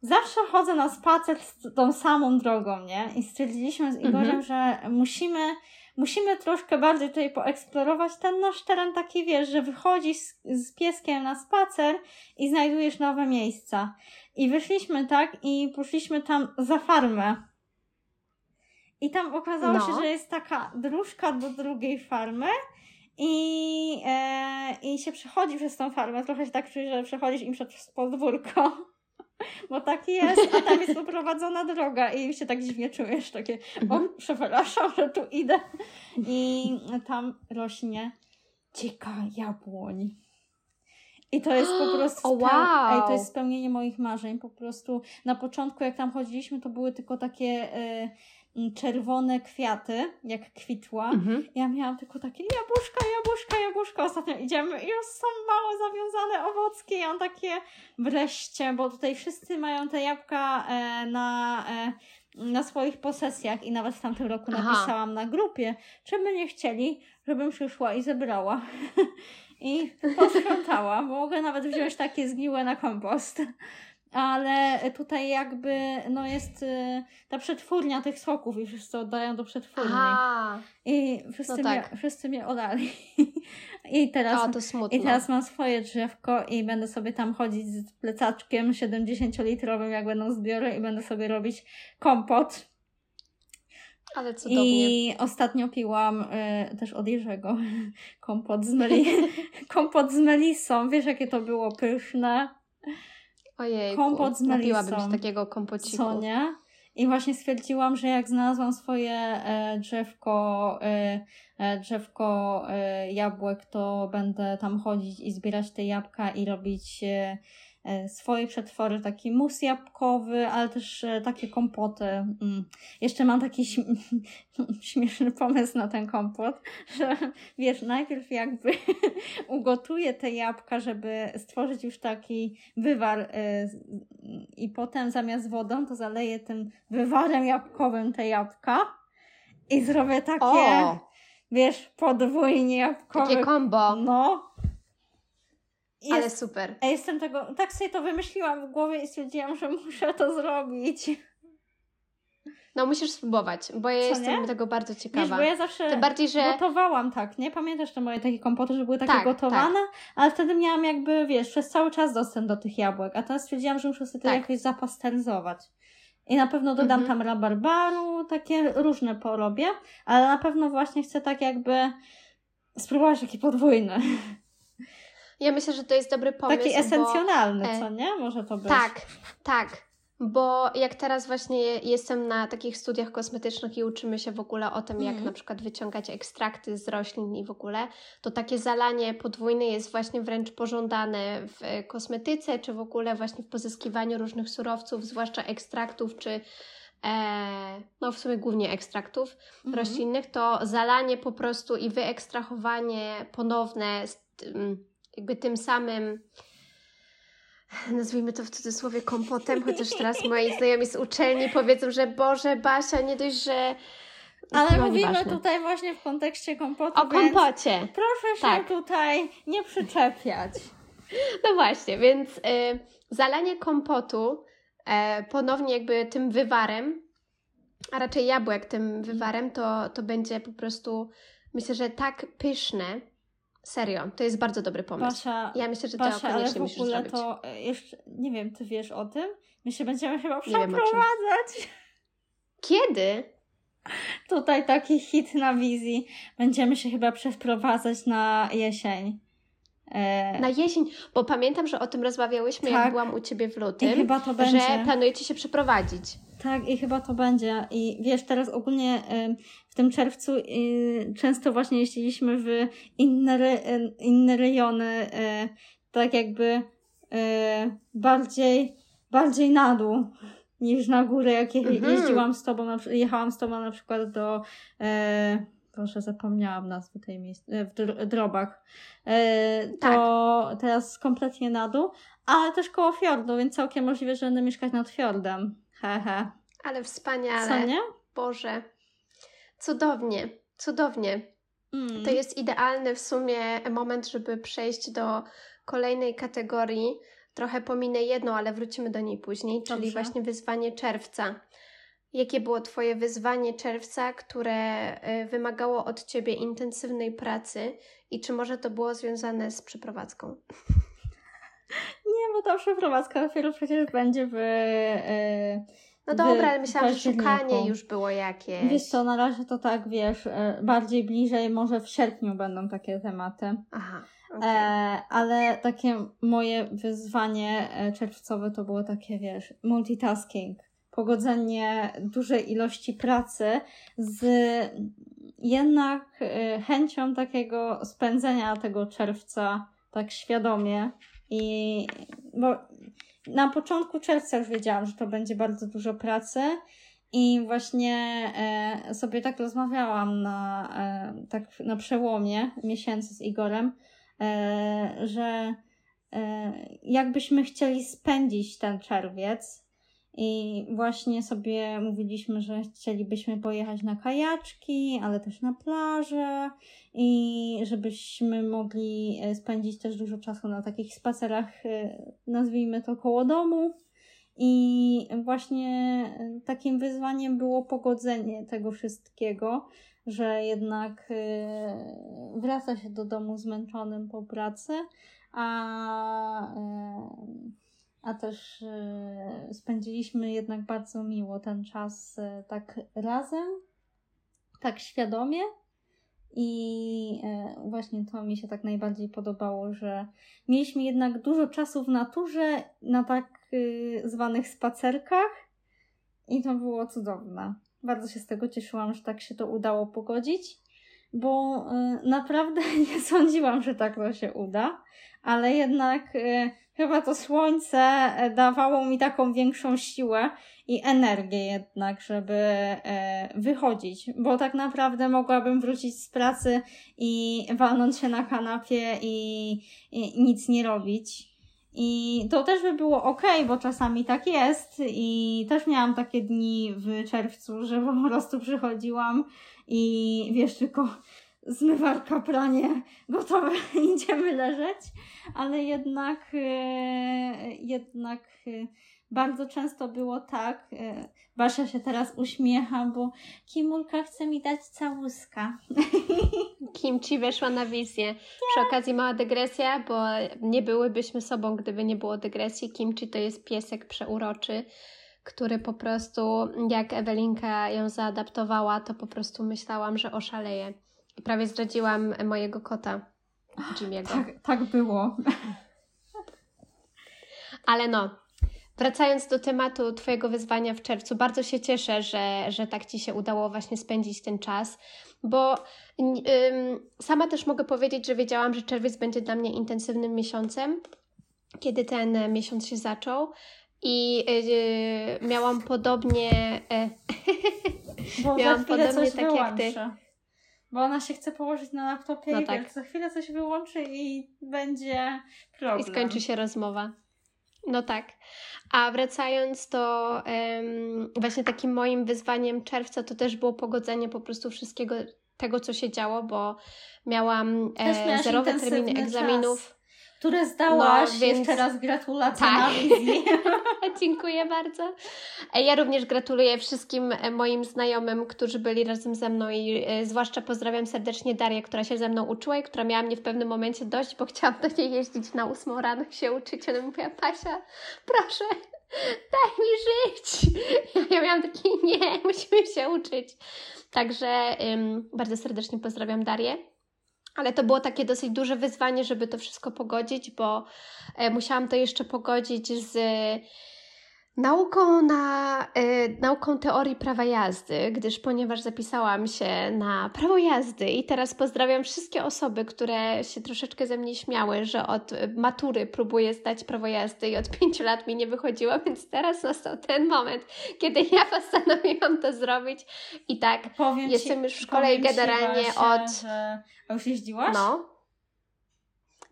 zawsze chodzę na spacer z tą samą drogą, nie? I stwierdziliśmy z Igorem, Mhm. że musimy, musimy troszkę bardziej tutaj poeksplorować ten nasz teren taki, wiesz, że wychodzisz z, z pieskiem na spacer i znajdujesz nowe miejsca. I wyszliśmy tak i poszliśmy tam za farmę. I tam okazało No. się, że jest taka dróżka do drugiej farmy I, e, I się przechodzi przez tą farmę. Trochę się tak czuje, że przechodzisz im przez podwórko. Bo tak jest, a tam jest poprowadzona droga i się tak dziwnie czujesz, takie, o, przepraszam, że tu idę. I tam rośnie dzika jabłoń. I to jest po prostu. Oh, wow. Ej, to jest spełnienie moich marzeń. Po prostu na początku, jak tam chodziliśmy, to były tylko takie y, czerwone kwiaty, jak kwitła. Mhm. Ja miałam tylko takie jabłuszka, jabłuszka, jabłuszka. Ostatnio idziemy i już są mało zawiązane owocki. Ja mam takie wreszcie, bo tutaj wszyscy mają te jabłka e, na. E, na swoich posesjach i nawet w tamtym roku Aha. napisałam na grupie, czy by nie chcieli, żebym przyszła i zebrała. I posprzątała. Mogę nawet wziąć takie zgniłe na kompost. Ale tutaj jakby no jest y, ta przetwórnia tych soków i wszyscy oddają do przetwórni. Aha. I wszyscy, No tak. mnie, wszyscy mnie olali. I teraz, O, to smutno. I teraz mam swoje drzewko i będę sobie tam chodzić z plecaczkiem 70-litrowym, jak będą zbiory i będę sobie robić kompot. Ale cudownie. I ostatnio piłam y, też od Jerzego kompot z, meli kompot z melisą. Wiesz, jakie to było pyszne? Ojej, kompot z melisą. się takiego kompociku. Co nie? I właśnie stwierdziłam, że jak znalazłam swoje e, drzewko, e, e, drzewko e, jabłek, to będę tam chodzić i zbierać te jabłka i robić e, swoje przetwory, taki mus jabłkowy, ale też e, takie kompoty. Mm. Jeszcze mam taki śm śmieszny pomysł na ten kompot, że wiesz, najpierw jakby ugotuję te jabłka, żeby stworzyć już taki wywar e, i potem zamiast wodą to zaleję tym wywarem jabłkowym te jabłka i zrobię takie, O, wiesz, podwójnie jabłkowe. takie kombo. No. I Ale Jest, super. a jestem tego, tak sobie to wymyśliłam w głowie i stwierdziłam, że muszę to zrobić. No musisz spróbować, bo ja Co jestem nie? tego bardzo Wiesz, ciekawa. bo ja zawsze Tym bardziej, że gotowałam tak, nie? Pamiętasz te moje takie kompoty, że były takie Tak, gotowane? Ale wtedy miałam jakby, wiesz, przez cały czas dostęp do tych jabłek, a teraz stwierdziłam, że muszę sobie to Tak. jakoś zapasteryzować. I na pewno dodam Mhm. tam rabarbaru, takie różne porobię, ale na pewno właśnie chcę tak jakby spróbować taki podwójny. Ja myślę, że to jest dobry pomysł. taki bo... esencjonalny, e, co nie? Może to być. Tak, tak. Bo jak teraz właśnie jestem na takich studiach kosmetycznych i uczymy się w ogóle o tym, jak Mhm. na przykład wyciągać ekstrakty z roślin i w ogóle, to takie zalanie podwójne jest właśnie wręcz pożądane w kosmetyce, czy w ogóle właśnie w pozyskiwaniu różnych surowców, zwłaszcza ekstraktów, czy e, no w sumie głównie ekstraktów Mhm. roślinnych, to zalanie po prostu i wyekstrahowanie ponowne z tym, jakby tym samym nazwijmy to w cudzysłowie kompotem, chociaż teraz moi znajomi z uczelni powiedzą, że Boże, Basia, nie dość, że... Ale No, mówimy nieważne. tutaj właśnie w kontekście kompotu, O kompocie. proszę się Tak. tutaj nie przyczepiać. No właśnie, więc y, zalanie kompotu e, ponownie jakby tym wywarem, a raczej jabłek tym wywarem, to, to będzie po prostu, myślę, że tak pyszne. Serio, to jest bardzo dobry pomysł. Basia, Ja myślę, że to Basia, ale koniecznie w ogóle to jeszcze, nie wiem, ty wiesz o tym? My się będziemy chyba przeprowadzać. Kiedy? Tutaj taki hit na wizji. Będziemy się chyba przeprowadzać na jesień. E, Na jesień, bo pamiętam, że o tym rozmawiałyśmy, jak Tak. byłam u Ciebie w I lutym, chyba to że będzie. planujecie się przeprowadzić. Tak, i chyba to będzie. I wiesz, teraz ogólnie w tym czerwcu y, często właśnie jeździliśmy w inne, inne rejony, e, tak jakby e, bardziej, bardziej na dół niż na górę, jak je, Mhm. jeździłam z tobą, jechałam z tobą na przykład do e, Proszę, zapomniałam nazwy tej miejsc, e, w dr- drobach. E, to teraz kompletnie na dół, ale też koło fiordu, więc całkiem możliwe, że będę mieszkać nad fiordem. Ale wspaniale. Co nie? Boże. Cudownie, cudownie. Mm. To jest idealny w sumie moment, żeby przejść do kolejnej kategorii. Trochę pominę jedną, ale wrócimy do niej później, czyli Dobrze. właśnie wyzwanie czerwca. Jakie było Twoje wyzwanie czerwca, które y, wymagało od Ciebie intensywnej pracy i czy może to było związane z przeprowadzką? Nie, bo ta przeprowadzka dopiero przecież będzie w, e, No dobra, ale myślałam, że szukanie już było jakieś. Wiesz co, na razie to tak, wiesz, e, bardziej bliżej, może w sierpniu będą takie tematy. Aha. Okay. E, ale takie moje wyzwanie czerwcowe to było takie, wiesz, multitasking. Pogodzenie dużej ilości pracy z jednak chęcią takiego spędzenia tego czerwca tak świadomie. I bo na początku czerwca już wiedziałam, że to będzie bardzo dużo pracy. I właśnie e, sobie tak rozmawiałam na, e, tak na przełomie miesięcy z Igorem, E, że e, jakbyśmy chcieli spędzić ten czerwiec. I właśnie sobie mówiliśmy, że chcielibyśmy pojechać na kajaczki, ale też na plażę i żebyśmy mogli e, spędzić też dużo czasu na takich spacerach, nazwijmy to koło domu. I właśnie takim wyzwaniem było pogodzenie tego wszystkiego, że jednak wraca się do domu zmęczonym po pracy, a, a też y, spędziliśmy jednak bardzo miło ten czas tak razem, tak świadomie. I właśnie to mi się tak najbardziej podobało, że mieliśmy jednak dużo czasu w naturze na tak zwanych spacerkach i to było cudowne. Bardzo się z tego cieszyłam, że tak się to udało pogodzić, bo naprawdę nie sądziłam, że tak to się uda, ale jednak chyba to słońce e, dawało mi taką większą siłę i energię jednak, żeby e, wychodzić, bo tak naprawdę mogłabym wrócić z pracy i walnąć się na kanapie i, i nic nie robić. I to też by było ok, bo czasami tak jest. I też miałam takie dni w czerwcu, że po prostu przychodziłam i wiesz, tylko zmywarka, pranie, gotowe, idziemy leżeć. Ale jednak, e, jednak e, bardzo często było tak, e, Basia się teraz uśmiecha, bo Kimulka chce mi dać całuska. Kimci weszła na wizję. Przy okazji mała dygresja, bo nie byłybyśmy sobą, gdyby nie było dygresji. Kimchi to jest piesek przeuroczy, który po prostu, jak Ewelinka ją zaadaptowała, to po prostu myślałam, że oszaleje. I prawie zdradziłam mojego kota, Jimmy'ego. Tak, tak było. Ale no, Wracając do tematu Twojego wyzwania w czerwcu, bardzo się cieszę, że, że tak Ci się udało właśnie spędzić ten czas, bo ym, sama też mogę powiedzieć, że wiedziałam, że czerwiec będzie dla mnie intensywnym miesiącem, kiedy ten miesiąc się zaczął. I yy, miałam podobnie. Yy, miałam podobnie tak jak ty. Bo ona się chce położyć na laptopie no i tak. za chwilę coś wyłączy i będzie problem. I skończy się rozmowa. No tak. A wracając to um, właśnie takim moim wyzwaniem czerwca to też było pogodzenie po prostu wszystkiego tego, co się działo, bo miałam e, zerowe terminy egzaminów. Czas które zdałaś. No, więc... Jeszcze raz gratulacje tak. na wizji. Dziękuję bardzo. E, ja również gratuluję wszystkim e, moim znajomym, którzy byli razem ze mną i e, zwłaszcza pozdrawiam serdecznie Darię, która się ze mną uczyła i która miała mnie w pewnym momencie dość, bo chciałam do niej jeździć na ósmą rano się uczyć. Ona mówiła, Pasia, proszę, daj mi żyć. Ja, ja miałam taki, nie, musimy się uczyć. Także bardzo serdecznie pozdrawiam Darię. Ale to było takie dosyć duże wyzwanie, żeby to wszystko pogodzić, bo e, musiałam to jeszcze pogodzić z nauką, na, y, nauką teorii prawa jazdy, gdyż ponieważ zapisałam się na prawo jazdy i teraz pozdrawiam wszystkie osoby, które się troszeczkę ze mnie śmiały, że od matury próbuję zdać prawo jazdy i od pięciu lat mi nie wychodziło, więc teraz nastał ten moment, kiedy ja postanowiłam to zrobić i tak powiem jestem ci, już w szkole i generalnie od... Że... A już jeździłaś? No.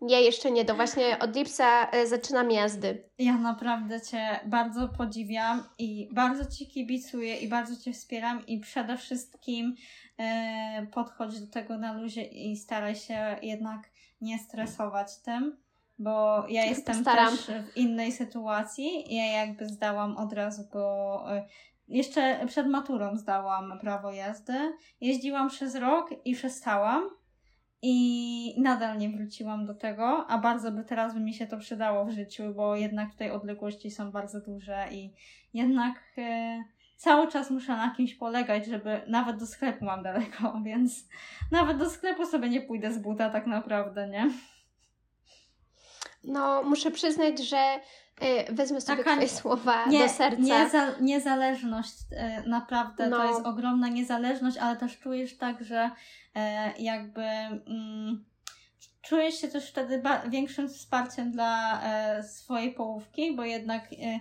Nie, jeszcze nie. To właśnie od lipca e, zaczynam jazdy. Ja naprawdę Cię bardzo podziwiam i bardzo Ci kibicuję i bardzo Cię wspieram i przede wszystkim e, podchodź do tego na luzie i staraj się jednak nie stresować tym, bo ja jestem Staram. też w innej sytuacji. Ja jakby zdałam od razu go... E, jeszcze przed maturą zdałam prawo jazdy. Jeździłam przez rok i przestałam i nadal nie wróciłam do tego, a bardzo by teraz by mi się to przydało w życiu, bo jednak tutaj odległości są bardzo duże i jednak e, cały czas muszę na kimś polegać, żeby nawet do sklepu mam daleko, więc nawet do sklepu sobie nie pójdę z buta tak naprawdę, nie? No, muszę przyznać, że wezmę sobie Taka, twoje słowa nie, do serca. Nieza, niezależność, y, naprawdę, no. to jest ogromna niezależność, ale też czujesz tak, że y, jakby... Mm, czujesz się też wtedy większym wsparciem dla e, swojej połówki, bo jednak e,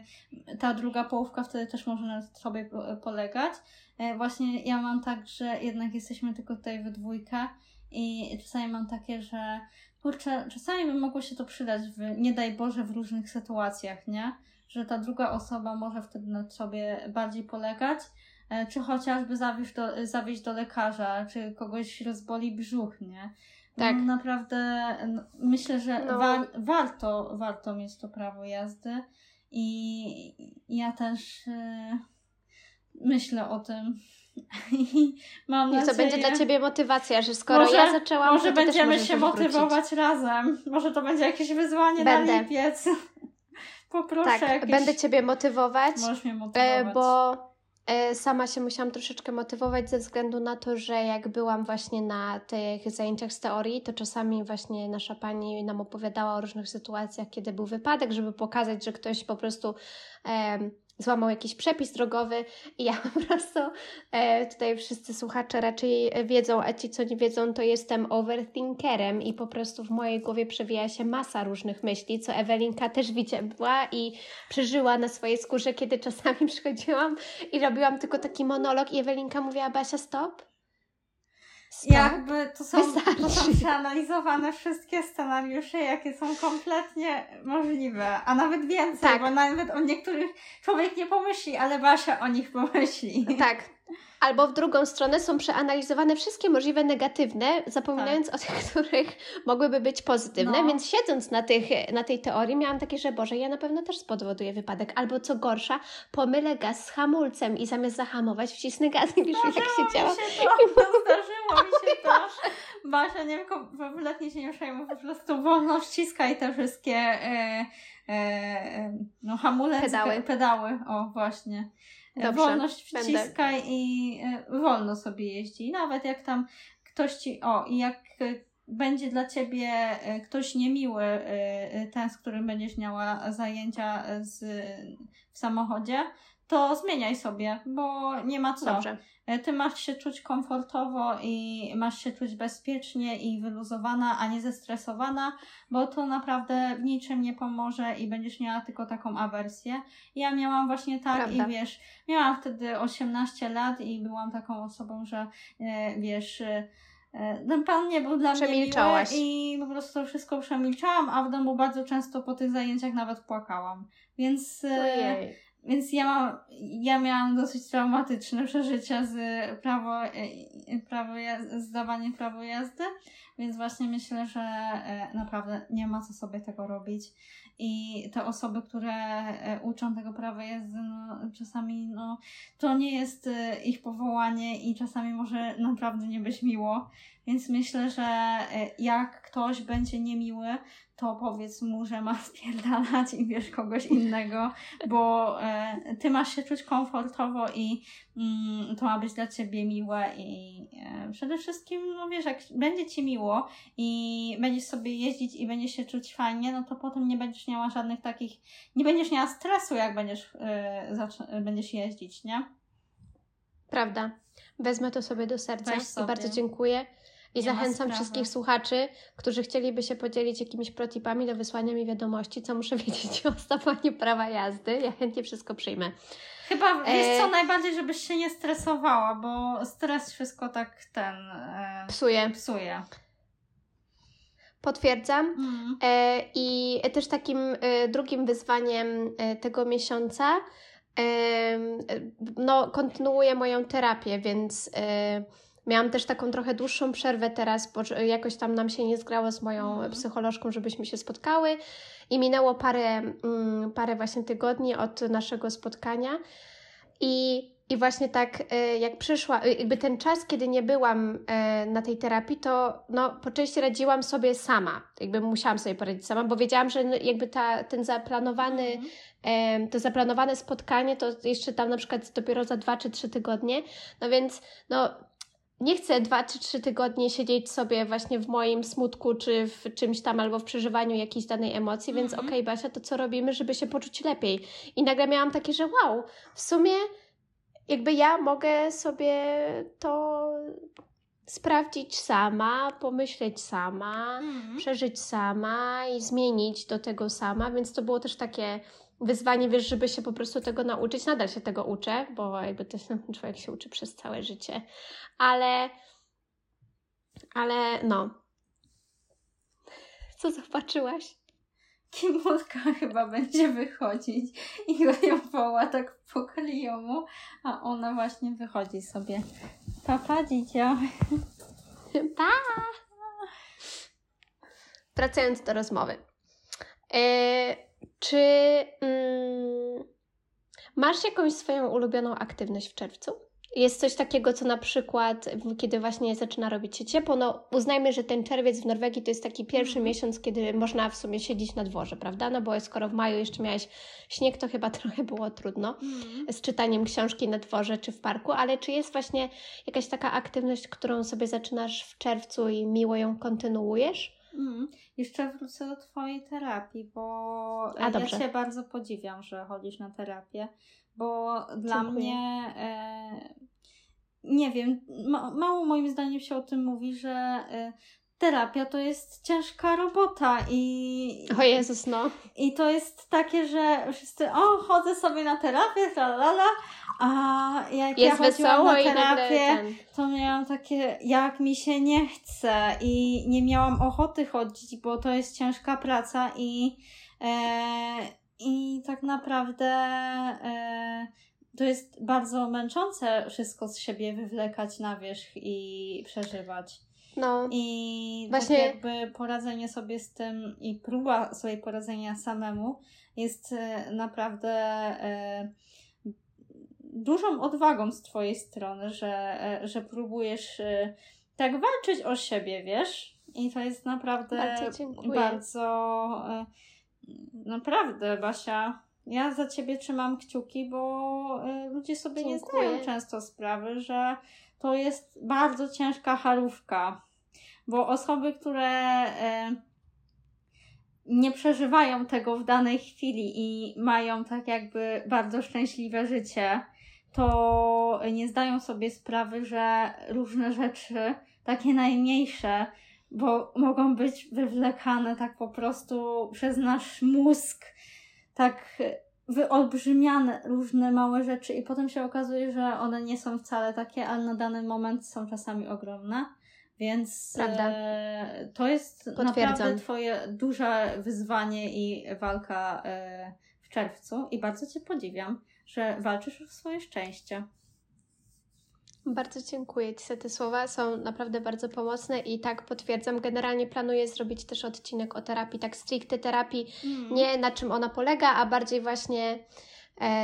ta druga połówka wtedy też może na sobie polegać. E, właśnie ja mam tak, że jednak jesteśmy tylko tutaj we dwójkę i czasami mam takie, że kurczę, czasami by mogło się to przydać, w, nie daj Boże, w różnych sytuacjach, nie? Że ta druga osoba może wtedy nad sobie bardziej polegać, e, czy chociażby zawieźć do, zawieźć do lekarza, czy kogoś rozboli brzuch, nie? Tak. No, naprawdę no, myślę, że no. wa warto, warto mieć to prawo jazdy i ja też yy, myślę o tym. I mam Niech nadzieję, to będzie dla Ciebie motywacja, że skoro może, ja zaczęłam, może to będziemy się motywować wrócić. razem. Może to będzie jakieś wyzwanie będę. na lipiec. Poproszę tak, jakieś... będę Ciebie motywować. Możesz mnie motywować. Bo E, sama się musiałam troszeczkę motywować ze względu na to, że jak byłam właśnie na tych zajęciach z teorii, to czasami właśnie nasza pani nam opowiadała o różnych sytuacjach, kiedy był wypadek, żeby pokazać, że ktoś po prostu złamał jakiś przepis drogowy i ja po prostu, e, tutaj wszyscy słuchacze raczej wiedzą, a ci co nie wiedzą, to jestem overthinkerem i po prostu w mojej głowie przewija się masa różnych myśli, co Ewelinka też widziała i przeżyła na swojej skórze, kiedy czasami przychodziłam i robiłam tylko taki monolog i Ewelinka mówiła, Basia stop, Jakby to są, to są przeanalizowane wszystkie scenariusze, jakie są kompletnie możliwe, a nawet więcej, tak. bo nawet o niektórych człowiek nie pomyśli, ale Basia o nich pomyśli. Tak, Albo w drugą stronę są przeanalizowane wszystkie możliwe negatywne, zapominając tak. o tych, których mogłyby być pozytywne. No. Więc siedząc na, tych, na tej teorii, miałam takie, że Boże, ja na pewno też spowoduję wypadek. Albo co gorsza, pomylę gaz z hamulcem i zamiast zahamować, wcisnę gaz i wiesz, jak się działa. Mi się to, to zdarzyło mi się to. Basia, nie wiem, wletnie się nie przejmuj, po prostu wolno ściskaj te wszystkie e, e, no, hamulce, pedały. pedały. O, właśnie. Dobrze, wolność wciskaj będę. i e, wolno sobie jeździ. Nawet jak tam ktoś ci, o i jak będzie dla ciebie e, ktoś niemiły, ten, z którym będziesz miała zajęcia z, w samochodzie, to zmieniaj sobie, bo nie ma co. Dobrze. E, ty masz się czuć komfortowo i masz się czuć bezpiecznie i wyluzowana, a nie zestresowana, bo to naprawdę w niczym nie pomoże i będziesz miała tylko taką awersję. Ja miałam właśnie tak Prawda. i wiesz, miałam wtedy 18 lat i byłam taką osobą, że e, wiesz, e, ten pan nie był dla mnie miły i po prostu wszystko przemilczałam, a w domu bardzo często po tych zajęciach nawet płakałam. Więc Ojej. Więc ja, mam, ja miałam dosyć traumatyczne przeżycia z prawo, e, prawo z zdawaniem prawa jazdy, więc właśnie myślę, że e, naprawdę nie ma co sobie tego robić. I te osoby, które e, uczą tego prawa jazdy, no, czasami no, to nie jest ich powołanie i czasami może naprawdę nie być miło. Więc myślę, że jak ktoś będzie niemiły, to powiedz mu, że ma spierdalać i wiesz kogoś innego, bo e, ty masz się czuć komfortowo i mm, to ma być dla ciebie miłe i e, przede wszystkim, no wiesz, jak będzie ci miło i będziesz sobie jeździć i będziesz się czuć fajnie, no to potem nie będziesz miała żadnych takich, nie będziesz miała stresu, jak będziesz, e, będziesz jeździć, nie? Prawda. Wezmę to sobie do serca i bardzo dziękuję. I nie zachęcam wszystkich słuchaczy, którzy chcieliby się podzielić jakimiś protipami do wysłania mi wiadomości, co muszę wiedzieć o stawaniu prawa jazdy. Ja chętnie wszystko przyjmę. Chyba, wiesz co, e... najbardziej, żebyś się nie stresowała, bo stres wszystko tak ten... E... Psuje. Psuje. Potwierdzam. Mm. E, I też takim e, drugim wyzwaniem e, tego miesiąca e, no, kontynuuję moją terapię, więc Miałam też taką trochę dłuższą przerwę teraz, bo jakoś tam nam się nie zgrało z moją mhm. psycholożką, żebyśmy się spotkały i minęło parę, mm, parę właśnie tygodni od naszego spotkania i i właśnie tak, e, jak przyszła, e, jakby ten czas, kiedy nie byłam e, na tej terapii, to no, po części radziłam sobie sama. Jakby musiałam sobie poradzić sama, bo wiedziałam, że no, jakby ta, ten zaplanowany, mhm. to zaplanowane spotkanie to jeszcze tam na przykład dopiero za dwa czy trzy tygodnie. No więc, no, nie chcę dwa czy trzy tygodnie siedzieć sobie właśnie w moim smutku, czy w czymś tam, albo w przeżywaniu jakiejś danej emocji, więc mhm. okej, okay, Basia, to co robimy, żeby się poczuć lepiej? I nagle miałam takie, że wow, w sumie jakby ja mogę sobie to sprawdzić sama, pomyśleć sama, mm. przeżyć sama i zmienić do tego sama, więc to było też takie wyzwanie, wiesz, żeby się po prostu tego nauczyć. Nadal się tego uczę, bo jakby to człowiek się uczy przez całe życie, ale ale no. Co zobaczyłaś? Kimulka chyba będzie wychodzić i go ją woła tak po klijomu, a ona właśnie wychodzi sobie. Papa, dzicia. Pa! Wracając do rozmowy. Yy, czy mm, masz jakąś swoją ulubioną aktywność w czerwcu? Jest coś takiego, co na przykład, kiedy właśnie zaczyna robić się ciepło, no uznajmy, że ten czerwiec w Norwegii to jest taki pierwszy mm. miesiąc, kiedy można w sumie siedzieć na dworze, prawda? No bo skoro w maju jeszcze miałeś śnieg, to chyba trochę było trudno mm. z czytaniem książki na dworze czy w parku, ale czy jest właśnie jakaś taka aktywność, którą sobie zaczynasz w czerwcu i miło ją kontynuujesz? Mm. Jeszcze wrócę do Twojej terapii, bo A, ja Cię bardzo podziwiam, że chodzisz na terapię, bo Dziękuję. dla mnie e, nie wiem, ma, mało moim zdaniem się o tym mówi, że e, terapia to jest ciężka robota i... O Jezus, no. I to jest takie, że wszyscy, o, chodzę sobie na terapię, la, a jak jest ja chodziłam na terapię, to miałam takie, jak mi się nie chce i nie miałam ochoty chodzić, bo to jest ciężka praca i, e, i tak naprawdę e, to jest bardzo męczące wszystko z siebie wywlekać na wierzch i przeżywać. No. I tak właśnie tak jakby poradzenie sobie z tym i próba sobie poradzenia samemu jest e, naprawdę e, dużą odwagą z Twojej strony, że, e, że próbujesz e, tak walczyć o siebie, wiesz? I to jest naprawdę bardzo, bardzo e, naprawdę, Basia, ja za ciebie trzymam kciuki, bo ludzie sobie dziękuję. nie zdają często sprawy, że to jest bardzo ciężka harówka, bo osoby, które nie przeżywają tego w danej chwili i mają tak jakby bardzo szczęśliwe życie, to nie zdają sobie sprawy, że różne rzeczy, takie najmniejsze, bo mogą być wywlekane tak po prostu przez nasz mózg, tak wyolbrzymiane różne małe rzeczy i potem się okazuje, że one nie są wcale takie, ale na dany moment są czasami ogromne. Więc e, to jest naprawdę Twoje duże wyzwanie i walka e, w czerwcu i bardzo Cię podziwiam że walczysz o swoje szczęście. Bardzo dziękuję Ci za te słowa. Są naprawdę bardzo pomocne i tak potwierdzam. Generalnie planuję zrobić też odcinek o terapii, tak stricte terapii, mm. nie na czym ona polega, a bardziej właśnie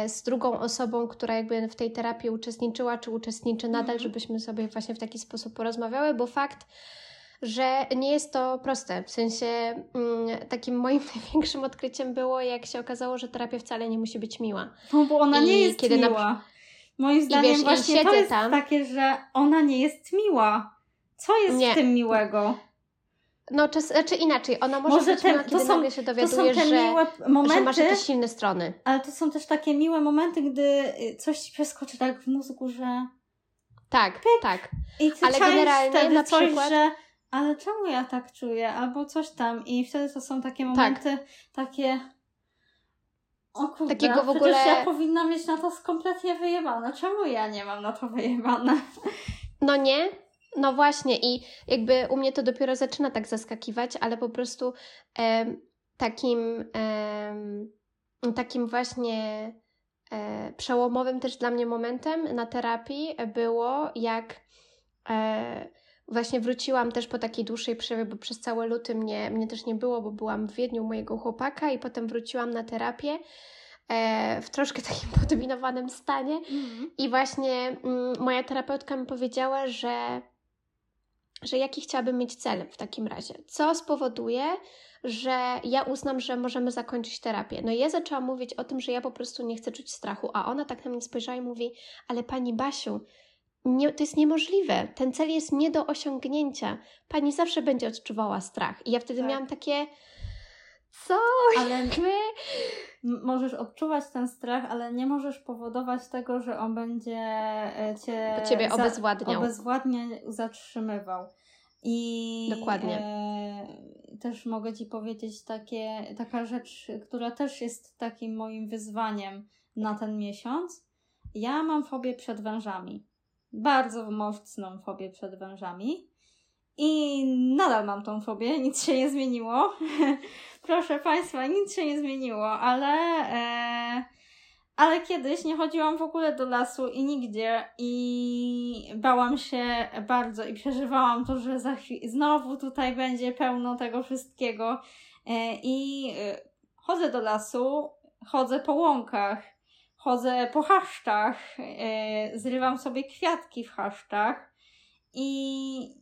z drugą osobą, która jakby w tej terapii uczestniczyła, czy uczestniczy nadal, mm. żebyśmy sobie właśnie w taki sposób porozmawiały, bo fakt, że nie jest to proste. W sensie mm, takim moim największym odkryciem było, jak się okazało, że terapia wcale nie musi być miła. No bo ona I nie jest kiedy miła. Na... Moim zdaniem wiesz, właśnie to jest tam... takie, że ona nie jest miła. Co jest nie. w tym miłego? No, czy, czy inaczej, ona może, może być te, miła, kiedy są, nagle się dowiaduje, że, momenty, że masz jakieś silne strony. Ale to są też takie miłe momenty, gdy coś ci przeskoczy tak w mózgu, że... Tak, Pyk. tak. I ty Ale generalnie na przykład... że ale czemu ja tak czuję? Albo coś tam. I wtedy to są takie tak. momenty, tak. takie. O kurde, Takiego w ogóle... ja powinna mieć na to kompletnie wyjebane. Czemu ja nie mam na to wyjebane? No nie, no właśnie i jakby u mnie to dopiero zaczyna tak zaskakiwać, ale po prostu e, takim e, takim właśnie e, przełomowym też dla mnie momentem na terapii było jak e, Właśnie wróciłam też po takiej dłuższej przerwie, bo przez cały luty mnie, mnie też nie było, bo byłam w Wiedniu mojego chłopaka i potem wróciłam na terapię. e, w troszkę takim podminowanym stanie. Mhm. I właśnie mm, moja terapeutka mi powiedziała, że, że jaki chciałabym mieć cel w takim razie. Co spowoduje, że ja uznam, że możemy zakończyć terapię. No i ja zaczęłam mówić o tym, że ja po prostu nie chcę czuć strachu, a ona tak na mnie spojrzała i mówi, ale pani Basiu, nie, to jest niemożliwe. Ten cel jest nie do osiągnięcia. Pani zawsze będzie odczuwała strach. I ja wtedy Tak. miałam takie, co? Ale Jakby... m- możesz odczuwać ten strach, ale nie możesz powodować tego, że on będzie e, cię Ciebie obezwładniał. obezwładniał, zatrzymywał. I Dokładnie. E, też mogę Ci powiedzieć takie, taka rzecz, która też jest takim moim wyzwaniem na ten miesiąc. Ja mam fobię przed wężami. Bardzo mocną fobię przed wężami. I nadal mam tą fobię, nic się nie zmieniło. Proszę Państwa, nic się nie zmieniło, ale, e, ale kiedyś nie chodziłam w ogóle do lasu i nigdzie i bałam się bardzo i przeżywałam to, że za znowu tutaj będzie pełno tego wszystkiego. E, I e, chodzę do lasu, chodzę po łąkach, chodzę po chaszczach, e, zrywam sobie kwiatki w chaszczach i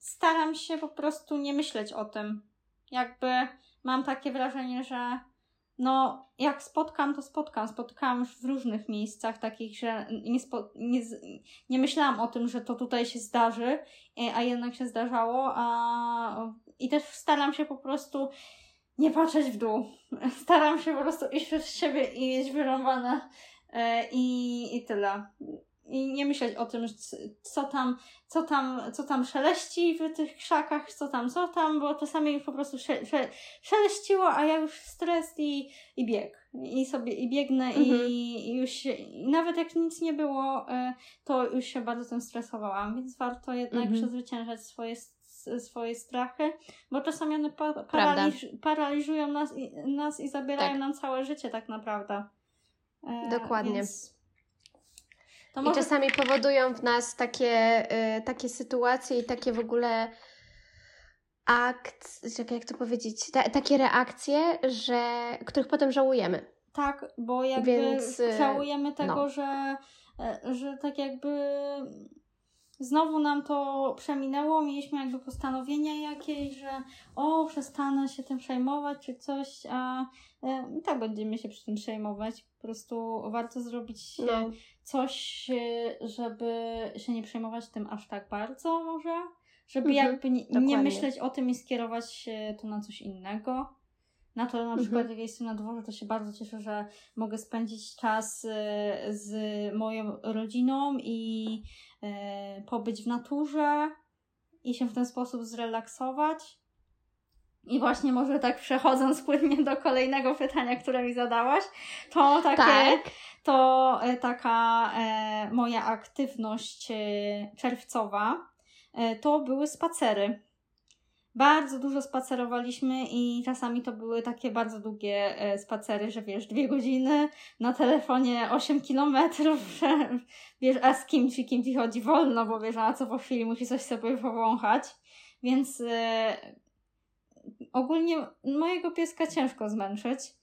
staram się po prostu nie myśleć o tym. Jakby mam takie wrażenie, że no, jak spotkam, to spotkam. Spotykałam już w różnych miejscach takich, że nie, spo, nie, nie myślałam o tym, że to tutaj się zdarzy, e, a jednak się zdarzało. A, I też staram się po prostu nie patrzeć w dół. Staram się po prostu iść przed siebie i mieć wyrąbane e, i, i tyle. I nie myśleć o tym, co tam, co tam, co tam szeleści w tych krzakach, co tam, co tam, bo czasami po prostu sze, sze, szeleściło, a ja już stres i, i bieg. I sobie i biegnę Mhm. i, i już się, i nawet jak nic nie było, e, to już się bardzo tym stresowałam, więc warto jednak Mhm. przezwyciężać swoje, swoje strachy, bo czasami one pa, paraliż, paraliżują nas i, nas i zabierają Tak. nam całe życie tak naprawdę. E, Dokładnie. Więc... To I może czasami powodują w nas takie, y, takie sytuacje i takie w ogóle akt, jak to powiedzieć, ta, takie reakcje, że, których potem żałujemy. Tak, bo jakby Więc, y, żałujemy tego, no. że, e, że tak jakby znowu nam to przeminęło, mieliśmy jakby postanowienie jakieś, że o, przestanę się tym przejmować czy coś, a e, i tak będziemy się przy tym przejmować. Po prostu warto zrobić No, coś, e, żeby się nie przejmować tym aż tak bardzo może, żeby Mhm, jakby nie, nie myśleć o tym i skierować e, to na coś innego. Na to na Mhm. przykład jak jestem na dworze, to się bardzo cieszę, że mogę spędzić czas e, z moją rodziną i e, pobyć w naturze i się w ten sposób zrelaksować. I właśnie może tak przechodząc płynnie do kolejnego pytania, które mi zadałaś, to takie, tak. To e, taka e, moja aktywność e, czerwcowa, to były spacery. Bardzo dużo spacerowaliśmy i czasami to były takie bardzo długie spacery, że wiesz, dwie godziny na telefonie 8 kilometrów, że wiesz, a z kim ci, kim ci chodzi wolno, bo wiesz, a co po chwili musi coś sobie powąchać. Więc ogólnie mojego pieska ciężko zmęczyć.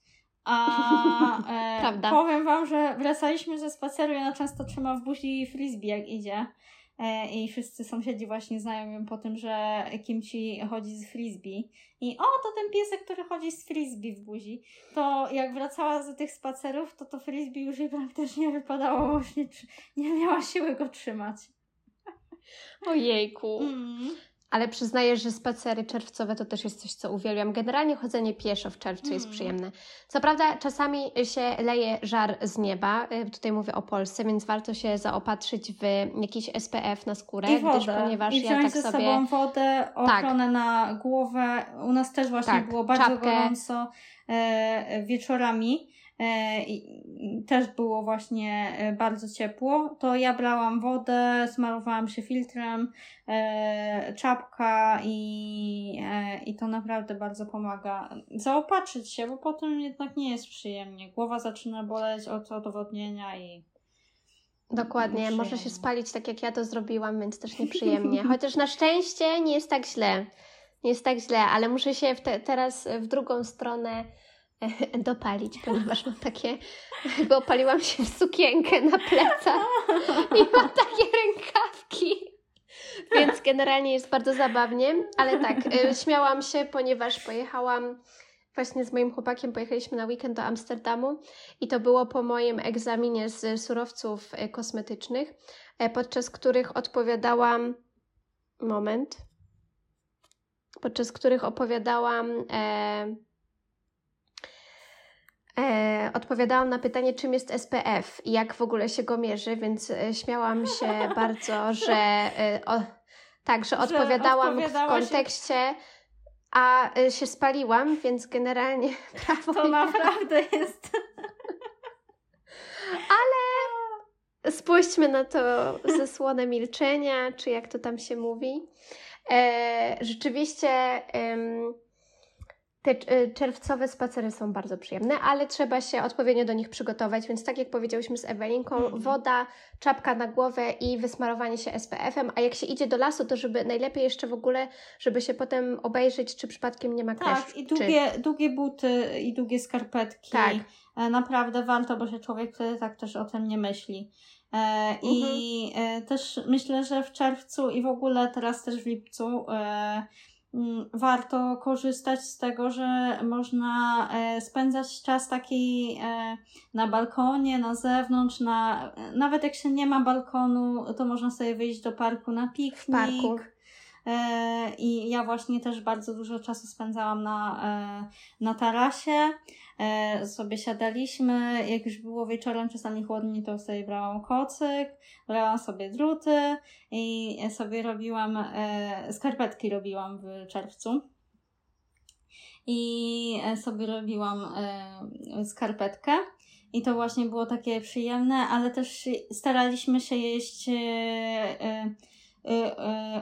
A e, powiem wam, że wracaliśmy ze spaceru i ona często trzyma w buzi frisbee jak idzie. E, I wszyscy sąsiedzi właśnie znają ją po tym, że kimci chodzi z frisbee. I o, to ten piesek, który chodzi z frisbee w buzi. To jak wracała z tych spacerów, to to frisbee już jej praktycznie wypadało, bo już nie, tr- nie miała siły go trzymać. Ojejku. Mm. Ale przyznaję, że spacery czerwcowe to też jest coś, co uwielbiam. Generalnie chodzenie pieszo w czerwcu jest Mm. przyjemne. Co prawda, czasami się leje żar z nieba. y, Tutaj mówię o Polsce, więc warto się zaopatrzyć w jakiś SPF na skórę, I gdyż wodę. ponieważ I ja tak ze sobie. sobą wodę, ochronę na głowę. U nas też właśnie Tak, było bardzo czapkę. gorąco e, wieczorami. E, i, też było właśnie e, bardzo ciepło. To ja brałam wodę, smarowałam się filtrem, e, czapka i, i to naprawdę bardzo pomaga. Zaopatrzyć się, bo potem jednak nie jest przyjemnie. Głowa zaczyna boleć od odwodnienia i Dokładnie, może się spalić tak jak ja to zrobiłam, więc też nieprzyjemnie. Chociaż na szczęście nie jest tak źle. Nie jest tak źle, ale muszę się w te, teraz w drugą stronę dopalić, ponieważ mam takie, jakby opaliłam się w sukienkę na plecach i mam takie rękawki. Więc generalnie jest bardzo zabawnie, ale tak, y, śmiałam się, ponieważ pojechałam właśnie z moim chłopakiem, pojechaliśmy na weekend do Amsterdamu i to było po moim egzaminie z surowców y, kosmetycznych, e, podczas których odpowiadałam. Moment. Podczas których opowiadałam. E, E, odpowiadałam na pytanie, czym jest SPF i jak w ogóle się go mierzy, więc e, śmiałam się bardzo, że e, o, tak, że, że odpowiadałam w kontekście, a e, się spaliłam, więc generalnie prawo. To naprawdę jest. Ale spójrzmy na to ze milczenia, czy jak to tam się mówi. E, rzeczywiście. Te y, czerwcowe spacery są bardzo przyjemne, ale trzeba się odpowiednio do nich przygotować, więc tak jak powiedziałyśmy z Ewelinką, mm. woda, czapka na głowę i wysmarowanie się SPF-em, a jak się idzie do lasu, to żeby najlepiej jeszcze w ogóle, żeby się potem obejrzeć, czy przypadkiem nie ma kleszcz. Tak, i długie, czy... długie buty i długie skarpetki. Tak. E, naprawdę warto, bo się człowiek wtedy tak też o tym nie myśli. E, I mhm. e, też myślę, że w czerwcu i w ogóle teraz też w lipcu e, warto korzystać z tego, że można e, spędzać czas taki e, na balkonie, na zewnątrz, na, nawet jak się nie ma balkonu, to można sobie wyjść do parku na piknik. W parku. E, I ja właśnie też bardzo dużo czasu spędzałam na, na tarasie. Sobie siadaliśmy, jak już było wieczorem czasami chłodniej, to sobie brałam kocyk, brałam sobie druty i sobie robiłam, skarpetki robiłam w czerwcu. I sobie robiłam skarpetkę. I to właśnie było takie przyjemne, ale też staraliśmy się jeść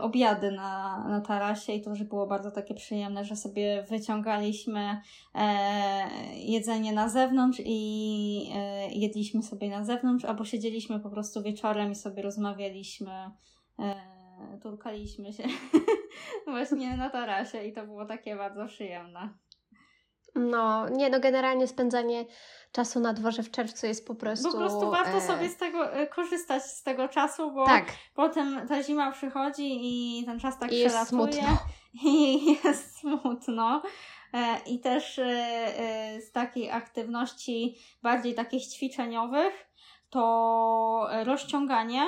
obiady na, na tarasie i to już było bardzo takie przyjemne, że sobie wyciągaliśmy e, jedzenie na zewnątrz i e, jedliśmy sobie na zewnątrz, albo siedzieliśmy po prostu wieczorem i sobie rozmawialiśmy, e, turkaliśmy się właśnie na tarasie i to było takie bardzo przyjemne. No, nie, no generalnie spędzanie czasu na dworze w czerwcu jest po prostu. Po prostu warto e... sobie z tego e, korzystać z tego czasu, bo tak. potem ta zima przychodzi i ten czas tak I przelatuje jest smutno. i jest smutno. E, I też z takiej aktywności bardziej takich ćwiczeniowych to rozciąganie,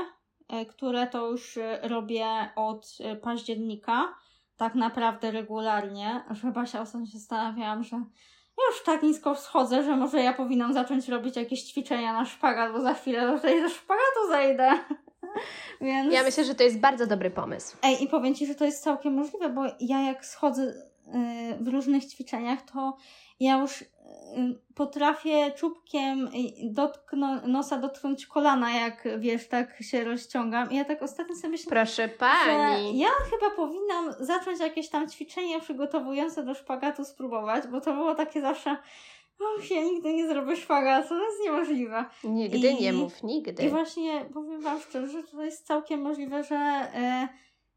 które to już robię od października tak naprawdę regularnie, że chyba się ostatnio zastanawiałam, że już tak nisko schodzę, że może ja powinnam zacząć robić jakieś ćwiczenia na szpagat, bo za chwilę do tej ze szpagatu zejdę. Więc... Ja myślę, że to jest bardzo dobry pomysł. Ej, i powiem Ci, że to jest całkiem możliwe, bo ja jak schodzę w różnych ćwiczeniach, to ja już potrafię czubkiem dotknąć, nosa dotknąć kolana, jak wiesz, tak się rozciągam. I ja tak ostatnio sobie myślę, Proszę pani. ja chyba powinnam zacząć jakieś tam ćwiczenie przygotowujące do szpagatu spróbować, bo to było takie zawsze. Och, ja nigdy nie zrobię szpagatu, to jest niemożliwe. Nigdy I, nie mów, nigdy. I właśnie powiem Wam szczerze, że to jest całkiem możliwe, że. E,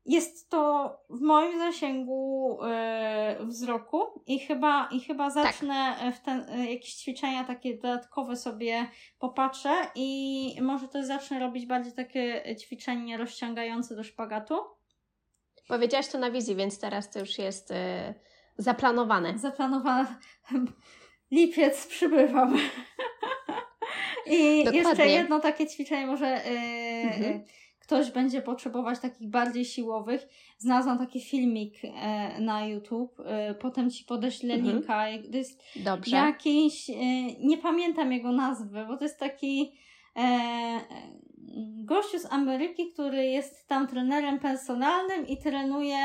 jest to w moim zasięgu e, wzroku i chyba, i chyba tak. zacznę tak. w ten, e, jakieś ćwiczenia takie dodatkowe sobie popatrzę i może też zacznę robić bardziej takie ćwiczenie rozciągające do szpagatu. Powiedziałaś to na wizji, więc teraz to już jest zaplanowane. Zaplanowane. Lipiec przybywam. I Dokładnie. jeszcze jedno takie ćwiczenie może mhm ktoś będzie potrzebować takich bardziej siłowych, znalazłam taki filmik e, na YouTube, e, potem ci podeślę mhm. linka. To jest Dobrze. jakiś, e, nie pamiętam jego nazwy, bo to jest taki e, gościu z Ameryki, który jest tam trenerem personalnym i trenuje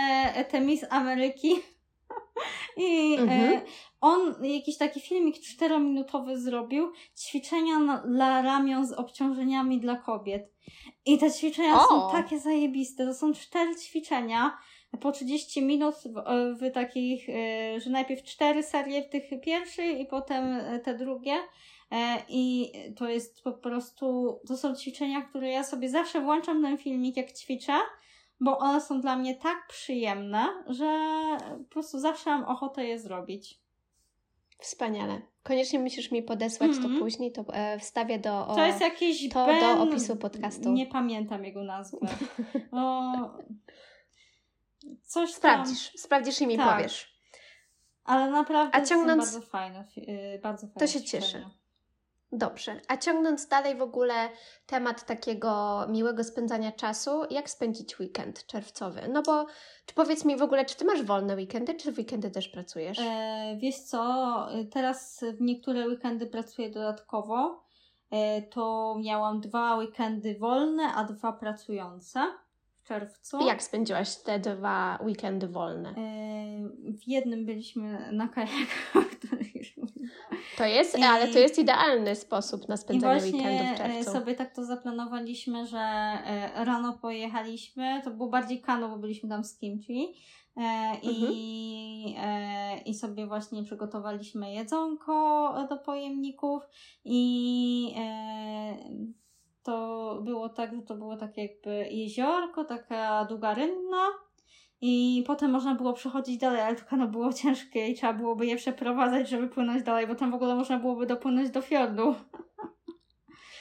te Miss Ameryki. I e, mhm. on jakiś taki filmik czterominutowy zrobił, ćwiczenia na, dla ramion z obciążeniami dla kobiet. I te ćwiczenia o! są takie zajebiste. To są cztery ćwiczenia po 30 minut w, w takich, e, że najpierw cztery serie tych pierwszych i potem te drugie. E, I to jest po prostu, to są ćwiczenia, które ja sobie zawsze włączam ten filmik, jak ćwiczę, bo one są dla mnie tak przyjemne, że po prostu zawsze mam ochotę je zrobić. Wspaniale. Koniecznie musisz mi podesłać Mhm. to później, to e, wstawię do, o, To jest jakiś to Ben... do opisu podcastu. Nie pamiętam jego nazwy. O... Coś tam... Sprawdzisz, sprawdzisz i mi Tak. powiesz. Ale naprawdę A ciągnąc- są bardzo fajne. y, Bardzo fajne To się cieszę. Dobrze. A ciągnąc dalej w ogóle temat takiego miłego spędzania czasu, jak spędzić weekend czerwcowy? No bo, czy powiedz mi w ogóle, czy ty masz wolne weekendy, czy w weekendy też pracujesz? E, wiesz co, y, teraz w niektóre weekendy pracuję dodatkowo. E, to miałam dwa weekendy wolne, a dwa pracujące w czerwcu. Jak spędziłaś te dwa weekendy wolne? E, w jednym byliśmy na kajakach, o których już mówiłam. To jest, I- ale to jest idealny sposób na spędzanie weekendu w e, czerwcu. sobie tak to zaplanowaliśmy, że e, rano pojechaliśmy, to było bardziej kano, bo byliśmy tam z kimci e, i, Mhm. e, i sobie właśnie przygotowaliśmy jedzonko do pojemników i e, to było tak, że to było takie jakby jeziorko, taka długa rynna i potem można było przechodzić dalej, ale to kano było ciężkie i trzeba byłoby je przeprowadzać, żeby płynąć dalej, bo tam w ogóle można byłoby dopłynąć do fiordu.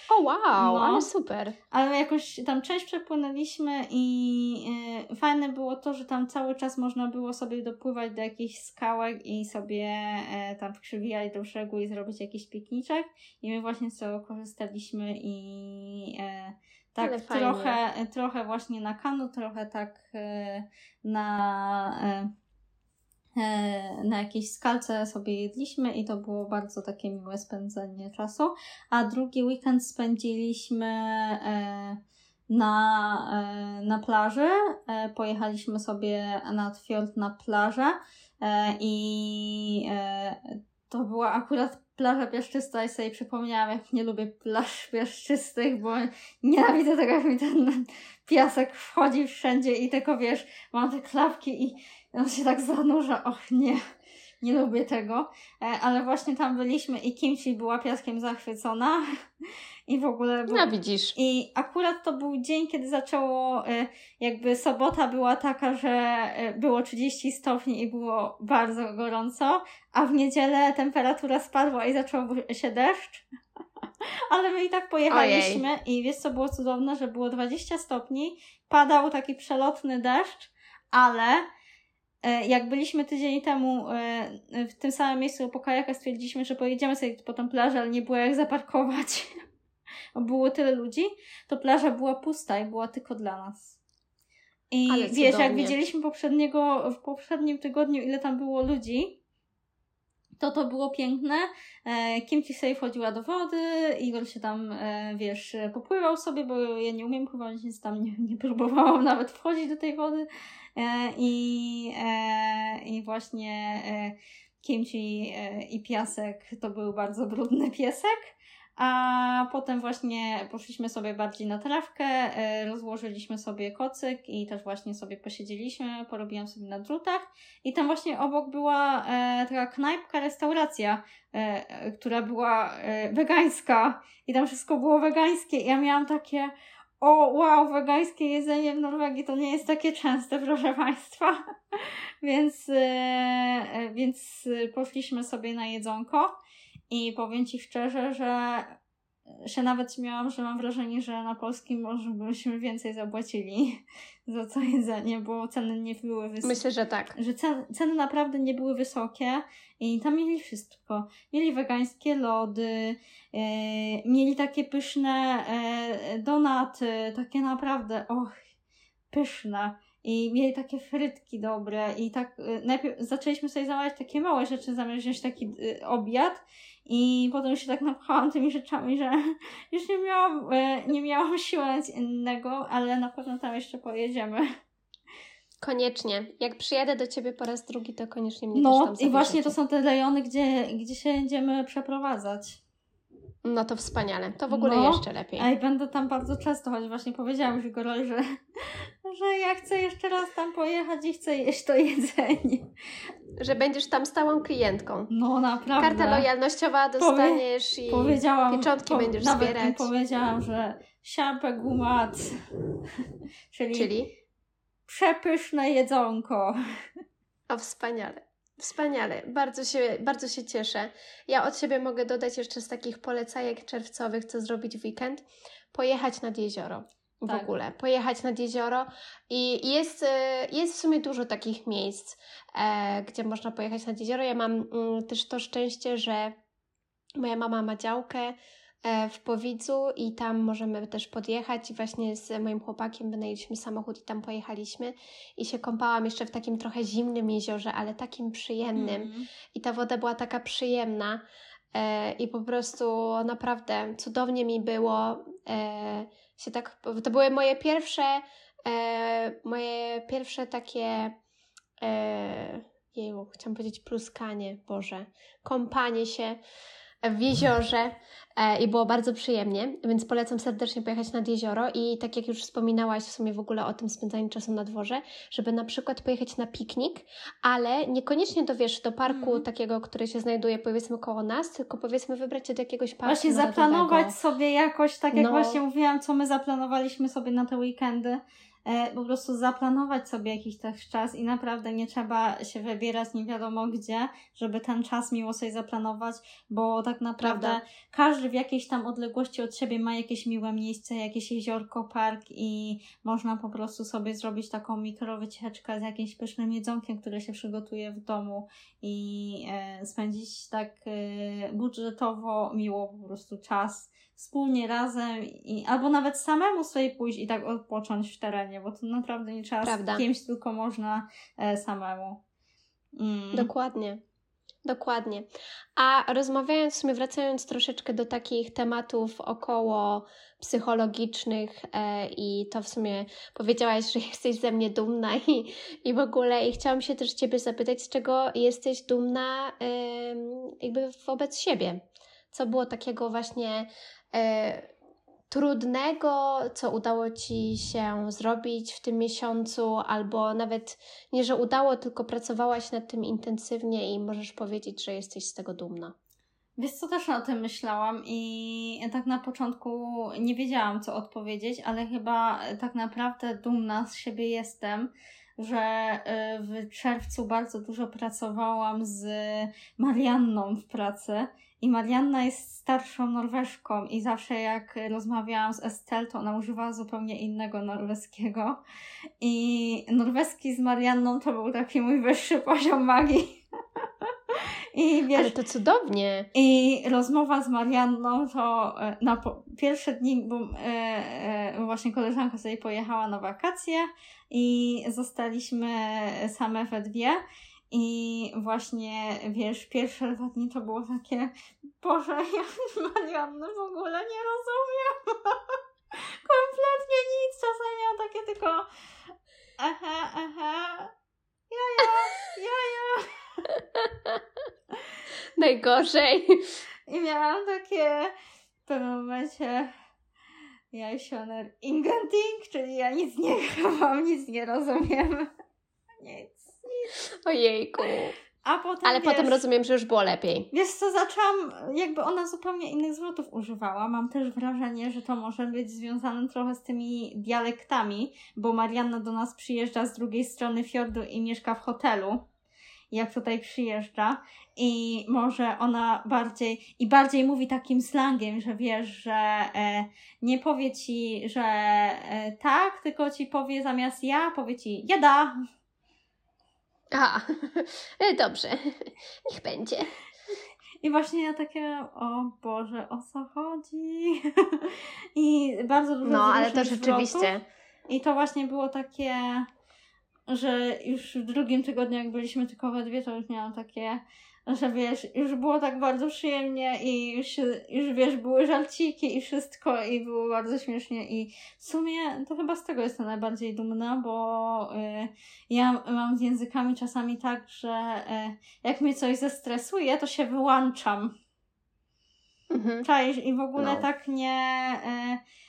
O wow, No. ale super. Ale jakoś tam część przepłynęliśmy i y, fajne było to, że tam cały czas można było sobie dopływać do jakichś skałek i sobie e, tam przywijać do brzegu i zrobić jakiś pikniczek. I my właśnie z tego korzystaliśmy i e, tak trochę, trochę właśnie na kanu, trochę tak e, na... E, e, na jakiejś skalce sobie jedliśmy i to było bardzo takie miłe spędzenie czasu. A drugi weekend spędziliśmy na, na plaży. Pojechaliśmy sobie nad fiord na plażę i to była akurat plaża piaszczysta i sobie przypomniałam, jak nie lubię plaż piaszczystych, bo nienawidzę tego, jak mi ten piasek wchodzi wszędzie i tylko wiesz, mam te klapki i on się tak zanurza. Och nie, nie lubię tego. E, ale właśnie tam byliśmy i kimchi była piaskiem zachwycona i w ogóle... Był... No widzisz. I akurat to był dzień, kiedy zaczęło, e, jakby sobota była taka, że e, było 30 stopni i było bardzo gorąco, a w niedzielę temperatura spadła i zaczął się deszcz. Ale my i tak pojechaliśmy i wiesz co było cudowne, że było 20 stopni, padał taki przelotny deszcz, ale e, jak byliśmy tydzień temu w tym samym miejscu po kajakach, stwierdziliśmy, że pojedziemy sobie po tą plażę, ale nie było jak zaparkować. Było tyle ludzi, to plaża była pusta i była tylko dla nas. I Ale wiesz, jak widzieliśmy poprzedniego, w poprzednim tygodniu, ile tam było ludzi, to to było piękne. E, Kimchi sobie wchodziła do wody, Igor się tam, e, wiesz, popływał sobie, bo ja nie umiem pływać, więc tam nie, nie próbowałam nawet wchodzić do tej wody. E, I, e, i właśnie Kimchi e, i piasek to był bardzo brudny piesek. A potem właśnie poszliśmy sobie bardziej na trawkę, e, rozłożyliśmy sobie kocyk i też właśnie sobie posiedzieliśmy, porobiłam sobie na drutach. I tam właśnie obok była e, taka knajpka, restauracja, e, która była wegańska i tam wszystko było wegańskie. I ja miałam takie, o wow, wegańskie jedzenie w Norwegii to nie jest takie częste, proszę Państwa. więc, więc poszliśmy sobie na jedzonko i powiem Ci szczerze, że się nawet śmiałam, że mam wrażenie, że na polskim może byśmy więcej zapłacili za to jedzenie, bo ceny nie były wysokie Myślę, że tak. że cen, ceny naprawdę nie były wysokie i tam mieli wszystko. Mieli wegańskie lody, e, mieli takie pyszne e, donaty, takie naprawdę, och, pyszne. I mieli takie frytki dobre i tak e, najpierw zaczęliśmy sobie zamawiać takie małe rzeczy, zamiast wziąć taki e, obiad i potem się tak napchałam tymi rzeczami, że już nie miałam, e, nie miałam siły na nic innego, ale na pewno tam jeszcze pojedziemy. Koniecznie. Jak przyjadę do ciebie po raz drugi, to koniecznie mnie No i właśnie to są te rejony, gdzie, gdzie się będziemy przeprowadzać. No to wspaniale. To w ogóle No. jeszcze lepiej. A i będę tam bardzo często, choć właśnie powiedziałam już Igorowi, że, że ja chcę jeszcze raz tam pojechać i chcę jeść to jedzenie. Że będziesz tam stałą klientką. No naprawdę. Karta lojalnościowa dostaniesz i Powiedziałam, pieczątki będziesz nawet zbierać. powiedziałam, że siapę gumat, czyli, Czyli? przepyszne jedzonko. O, wspaniale. Wspaniale, bardzo się, bardzo się cieszę. Ja od siebie mogę dodać jeszcze z takich polecajek czerwcowych, co zrobić w weekend. Pojechać nad jezioro. W tak. ogóle, pojechać nad jezioro i jest, e, jest w sumie dużo takich miejsc, e, gdzie można pojechać nad jezioro. Ja mam mm, też to szczęście, że moja mama ma działkę E, w Powidzu i tam możemy też podjechać i właśnie z moim chłopakiem wynajęliśmy samochód i tam pojechaliśmy i się kąpałam jeszcze w takim trochę zimnym jeziorze, ale takim przyjemnym mm. i ta woda była taka przyjemna e, i po prostu naprawdę cudownie mi było e, się tak, to były moje pierwsze moje pierwsze takie jeju, chciałam powiedzieć pluskanie, Boże, kąpanie się w jeziorze e, i było bardzo przyjemnie, więc polecam serdecznie pojechać nad jezioro i tak jak już wspominałaś w sumie w ogóle o tym spędzaniu czasu na dworze, żeby na przykład pojechać na piknik, ale niekoniecznie do wiesz, do parku mm. takiego, który się znajduje powiedzmy koło nas, tylko powiedzmy wybrać się do jakiegoś parku Właśnie zaplanować sobie jakoś, tak jak no. właśnie mówiłam, co my zaplanowaliśmy sobie na te weekendy, po prostu zaplanować sobie jakiś też czas i naprawdę nie trzeba się wybierać nie wiadomo gdzie, żeby ten czas miło sobie zaplanować, bo tak naprawdę Prawda. każdy w jakiejś tam odległości od siebie ma jakieś miłe miejsce, jakieś jeziorko, park i można po prostu sobie zrobić taką mikrowycieczkę z jakimś pysznym jedzonkiem, które się przygotuje w domu i e, spędzić tak e, budżetowo miło po prostu czas wspólnie razem i albo nawet samemu sobie pójść i tak odpocząć w terenie, bo to naprawdę nie trzeba Prawda. z kimś, tylko można e, samemu. Mm. Dokładnie. Dokładnie. A rozmawiając, w sumie wracając troszeczkę do takich tematów około psychologicznych e, i to w sumie powiedziałaś, że jesteś ze mnie dumna i, i w ogóle i chciałam się też Ciebie zapytać, z czego jesteś dumna e, jakby wobec siebie. Co było takiego właśnie trudnego, co udało Ci się zrobić w tym miesiącu, albo nawet nie, że udało, tylko pracowałaś nad tym intensywnie i możesz powiedzieć, że jesteś z tego dumna. Wiesz co, też o tym myślałam i tak na początku nie wiedziałam, co odpowiedzieć, ale chyba tak naprawdę dumna z siebie jestem, że e, w czerwcu bardzo dużo pracowałam z Marianną w pracy i Marianna jest starszą Norweżką i zawsze jak rozmawiałam z Estelle, to ona używała zupełnie innego norweskiego. I norweski z Marianną to był taki mój wyższy poziom magii. I wiesz, Ale to cudownie. I rozmowa z Marianną to e, na po, pierwsze dni, bo e, e, właśnie koleżanka sobie pojechała na wakacje i zostaliśmy same we dwie. I właśnie, wiesz, pierwsze dwa dni to było takie, Boże, ja Marianny w ogóle nie rozumiem. Kompletnie nic. Czasami miałam takie tylko aha, aha, jaja, jaja. Najgorzej. I miałam takie w pewnym momencie Jajsioner Ingenting, czyli ja nic nie mam, nic nie rozumiem. Nic. Ojejku. A potem, Ale wiesz, potem rozumiem, że już było lepiej. Wiesz co, zaczęłam, jakby ona zupełnie innych zwrotów używała. Mam też wrażenie, że to może być związane trochę z tymi dialektami, bo Marianna do nas przyjeżdża z drugiej strony fiordu i mieszka w hotelu. Jak tutaj przyjeżdża, i może ona bardziej, i bardziej mówi takim slangiem, że wiesz, że e, nie powie ci, że e, tak, tylko ci powie zamiast ja, powie ci jada. A, dobrze, niech będzie. I właśnie ja takie, o Boże, o co chodzi? I bardzo dużo No, ale to rzeczywiście. I to właśnie było takie, że już w drugim tygodniu, jak byliśmy tylko we dwie, to już miałam takie, że wiesz, już było tak bardzo przyjemnie i już, już wiesz, były żarciki i wszystko i było bardzo śmiesznie i w sumie to chyba z tego jestem najbardziej dumna, bo y, ja mam z językami czasami tak, że y, jak mnie coś zestresuje, to się wyłączam. Mhm. Czaisz? I w ogóle no. tak nie... Y,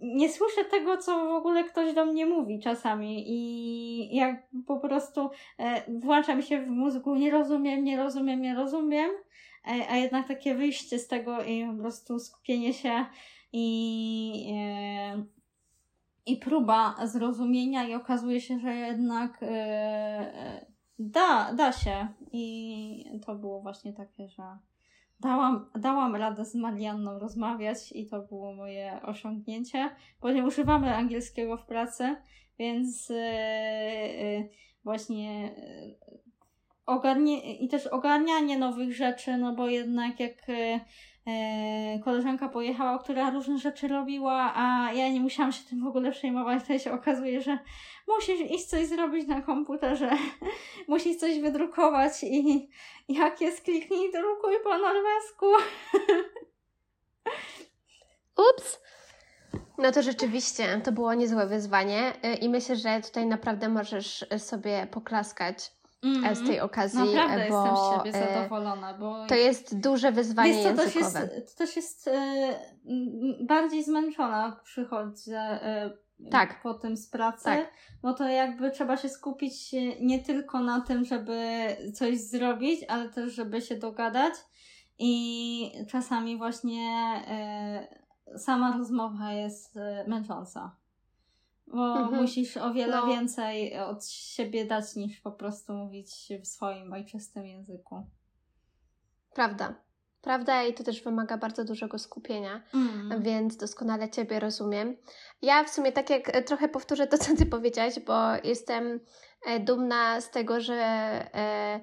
nie słyszę tego, co w ogóle ktoś do mnie mówi czasami i jak po prostu e, włączam się w mózgu, nie rozumiem, nie rozumiem, nie rozumiem, e, a jednak takie wyjście z tego i po prostu skupienie się i, e, i próba zrozumienia i okazuje się, że jednak Da, da się. I to było właśnie takie, że dałam, dałam radę z Marianną rozmawiać i to było moje osiągnięcie, bo nie używamy angielskiego w pracy, więc yy, właśnie yy, ogarnie, i też ogarnianie nowych rzeczy, no bo jednak jak e, koleżanka pojechała, która różne rzeczy robiła, a ja nie musiałam się tym w ogóle przejmować, to się okazuje, że musisz iść coś zrobić na komputerze, musisz coś wydrukować i jak jest kliknij drukuj po norwesku. Ups! No to rzeczywiście, to było niezłe wyzwanie y, i myślę, że tutaj naprawdę możesz sobie poklaskać mm, z tej okazji. Naprawdę bo, jestem z siebie e, zadowolona. Bo to jest duże wyzwanie wiesz co, językowe. To jest, to też jest e, bardziej zmęczona przychodzę e, tak. po tym z pracy, tak. bo to jakby trzeba się skupić nie tylko na tym, żeby coś zrobić, ale też, żeby się dogadać i czasami właśnie e, sama rozmowa jest e, męcząca bo mhm. musisz o wiele no. więcej od siebie dać niż po prostu mówić w swoim ojczystym języku. Prawda. Prawda i to też wymaga bardzo dużego skupienia, mm. więc doskonale Ciebie rozumiem. Ja w sumie tak jak e, trochę powtórzę to, co Ty powiedziałaś, bo jestem e, dumna z tego, że, e,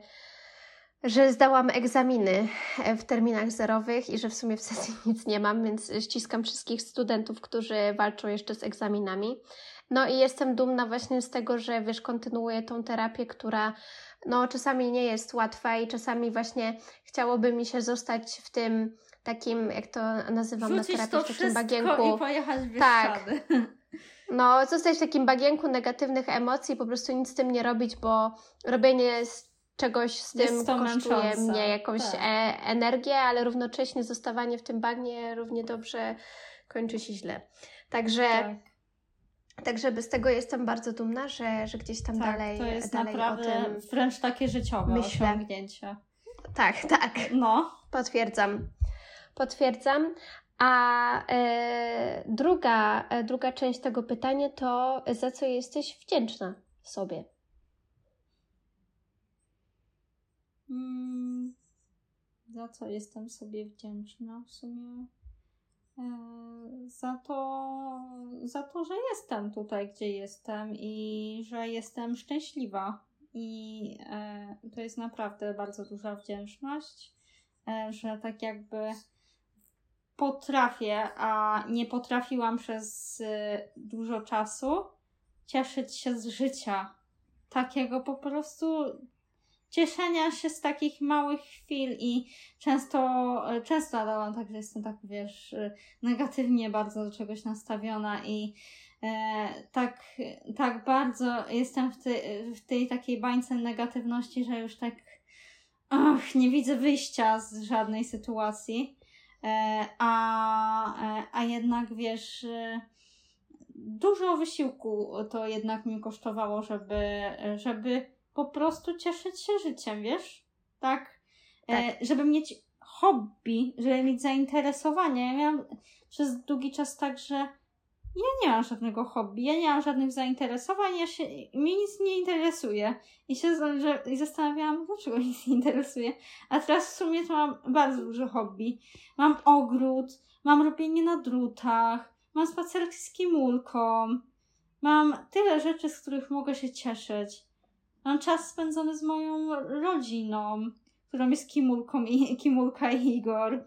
że zdałam egzaminy w terminach zerowych i że w sumie w sesji nic nie mam, więc ściskam wszystkich studentów, którzy walczą jeszcze z egzaminami. No i jestem dumna właśnie z tego, że wiesz, kontynuuję tą terapię, która no czasami nie jest łatwa i czasami właśnie chciałoby mi się zostać w tym takim, jak to nazywam Wrzucić na terapii, w takim bagienku. i pojechać w Tak. No, zostać w takim bagienku negatywnych emocji, po prostu nic z tym nie robić, bo robienie z czegoś z tym kosztuje męczące. mnie jakąś tak. e energię, ale równocześnie zostawanie w tym bagnie równie dobrze kończy się źle. Także tak. Także z tego jestem bardzo dumna, że, że gdzieś tam tak, dalej. To jest dalej naprawdę wręcz takie życiowe myślę. osiągnięcie. Tak, tak. No. Potwierdzam. Potwierdzam. A e, druga, e, druga część tego pytania to za co jesteś wdzięczna sobie? Hmm, za co jestem sobie wdzięczna w sumie? E, za to, za to, że jestem tutaj, gdzie jestem i że jestem szczęśliwa. I e, to jest naprawdę bardzo duża wdzięczność, e, że tak jakby potrafię, a nie potrafiłam przez dużo czasu cieszyć się z życia. Takiego po prostu cieszenia się z takich małych chwil i często, często dałam tak, że jestem tak, wiesz, negatywnie bardzo do czegoś nastawiona i e, tak, tak bardzo jestem w, ty, w tej takiej bańce negatywności, że już tak ach, nie widzę wyjścia z żadnej sytuacji. E, a, e, a jednak, wiesz, dużo wysiłku to jednak mi kosztowało, żeby, żeby po prostu cieszyć się życiem, wiesz? Tak? E, tak. E, żeby mieć hobby, żeby mieć zainteresowanie. Ja miałam przez długi czas tak, że ja nie mam żadnego hobby, ja nie mam żadnych zainteresowań, ja się, mnie nic nie interesuje. I się że, i zastanawiałam, dlaczego nic nie interesuje. A teraz w sumie to mam bardzo dużo hobby. Mam ogród, mam robienie na drutach, mam spacerki z kimulką, mam tyle rzeczy, z których mogę się cieszyć. Mam czas spędzony z moją rodziną, którą jest Kimulką i, Kimulka i Igor.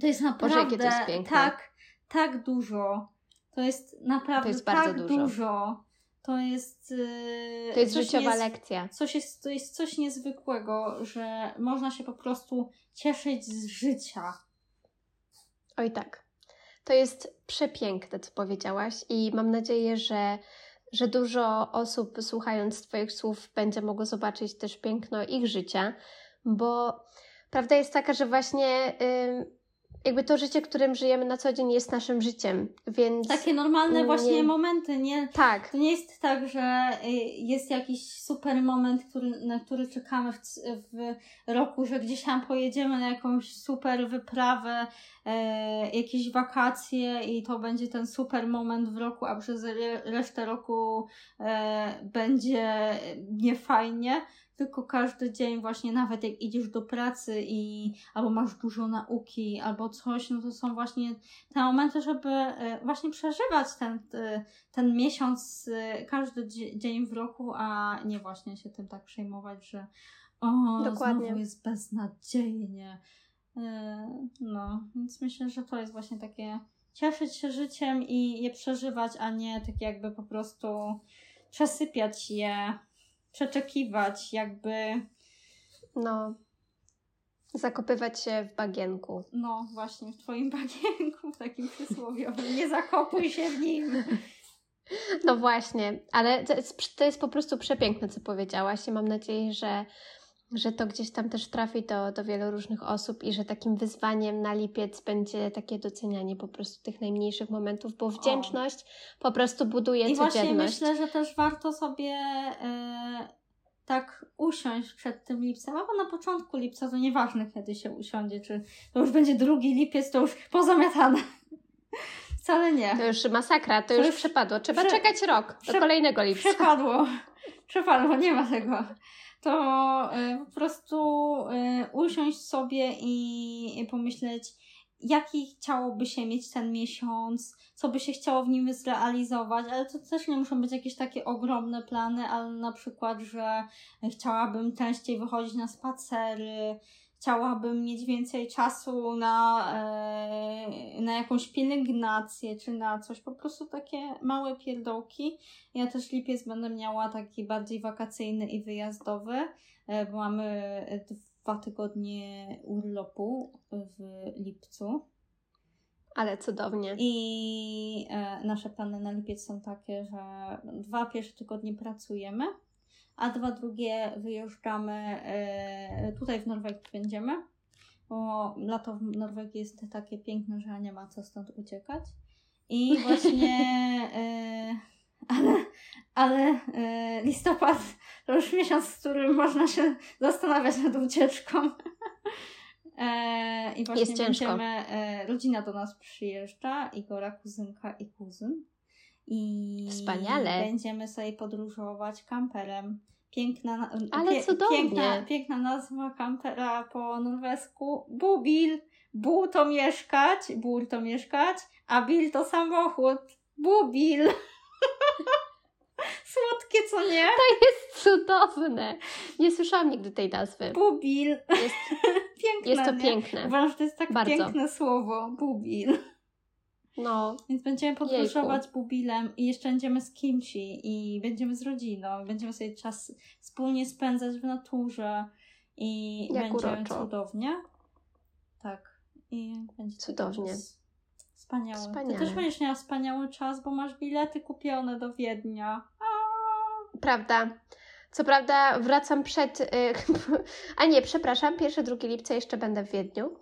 To jest naprawdę Boże, to jest tak, tak dużo. To jest naprawdę to jest tak dużo. dużo. To jest. Yy, to jest życiowa lekcja. Coś jest, to jest coś niezwykłego, że można się po prostu cieszyć z życia. Oj tak. To jest przepiękne, co powiedziałaś, i mam nadzieję, że że dużo osób słuchając Twoich słów będzie mogło zobaczyć też piękno ich życia, bo prawda jest taka, że właśnie jakby to życie, którym żyjemy na co dzień jest naszym życiem, więc... Takie normalne nie- właśnie momenty, nie? Tak, To nie jest tak, że y, jest jakiś super moment, który, na który czekamy w, w roku, że gdzieś tam pojedziemy na jakąś super wyprawę, e, jakieś wakacje i to będzie ten super moment w roku, a przez re, resztę roku e, będzie niefajnie. Tylko każdy dzień właśnie, nawet jak idziesz do pracy i albo masz dużo nauki, albo coś, no to są właśnie te momenty, żeby e, właśnie przeżywać ten, e, ten miesiąc, e, każdy dzie- dzień w roku, a nie właśnie się tym tak przejmować, że o, Dokładnie. znowu jest beznadziejnie. No, więc myślę, że to jest właśnie takie cieszyć się życiem i je przeżywać, a nie tak jakby po prostu przesypiać je, przeczekiwać, jakby no. Zakopywać się w bagienku. No, właśnie w twoim bagienku, w takim przysłowiowym. Nie zakopuj się w nim. No właśnie, ale to jest, to jest po prostu przepiękne, co powiedziałaś i mam nadzieję, że, że to gdzieś tam też trafi do, do wielu różnych osób i że takim wyzwaniem na lipiec będzie takie docenianie po prostu tych najmniejszych momentów, bo wdzięczność po prostu buduje I właśnie codzienność. myślę, że też warto sobie e, tak usiąść przed tym lipcem, albo na początku lipca, to nieważne kiedy się usiądzie, czy to już będzie drugi lipiec, to już pozamiatane. Wcale nie. To już masakra, to, To już już przepadło. Trzeba prze- czekać rok do prze- kolejnego lipca. Przepadło. Przepadło, nie ma tego. To y, po prostu y, usiąść sobie i, pomyśleć, jaki chciałoby się mieć ten miesiąc, co by się chciało w nim zrealizować, ale to też nie muszą być jakieś takie ogromne plany, ale na przykład, że chciałabym częściej wychodzić na spacery, chciałabym mieć więcej czasu na, e, na jakąś pielęgnację czy na coś, po prostu takie małe pierdołki. Ja też lipiec będę miała taki bardziej wakacyjny i wyjazdowy, e, bo mamy dwa tygodnie urlopu w lipcu. Ale cudownie. I e, nasze plany na lipiec są takie, że dwa pierwsze tygodnie pracujemy, a dwa drugie wyjeżdżamy. E, tutaj w Norwegii będziemy, bo lato w Norwegii jest takie piękne, że nie ma co stąd uciekać. I właśnie. E, ale ale e, listopad to już miesiąc, w którym można się zastanawiać nad ucieczką. I właśnie Jest ciężko. będziemy, rodzina do nas przyjeżdża, Igora, kuzynka i kuzyn. I Wspaniale. będziemy sobie podróżować kamperem. Piękna, na- Ale cudownie. piękna, piękna nazwa kampera po norwesku. Bubil. Bu to mieszkać, bur to mieszkać, a bil to samochód. Bubil. Słodkie, co nie? Jest cudowne. Nie słyszałam nigdy tej nazwy. Bubil. Jest, Piękne, jest to nie? piękne. Uważam, że to jest tak Bardzo. piękne słowo. Bubil. No, Więc będziemy podróżować bubilem i jeszcze będziemy z kimsi i będziemy z rodziną. Będziemy sobie czas wspólnie spędzać w naturze i Jak będzie uroczo. cudownie. Tak. I będzie Cudownie. Wspaniały. Wspaniale. Ty też będziesz miała wspaniały czas, bo masz bilety kupione do Wiednia. prawda. Co prawda wracam przed. y, A nie, przepraszam, pierwszy, drugi lipca jeszcze będę w Wiedniu.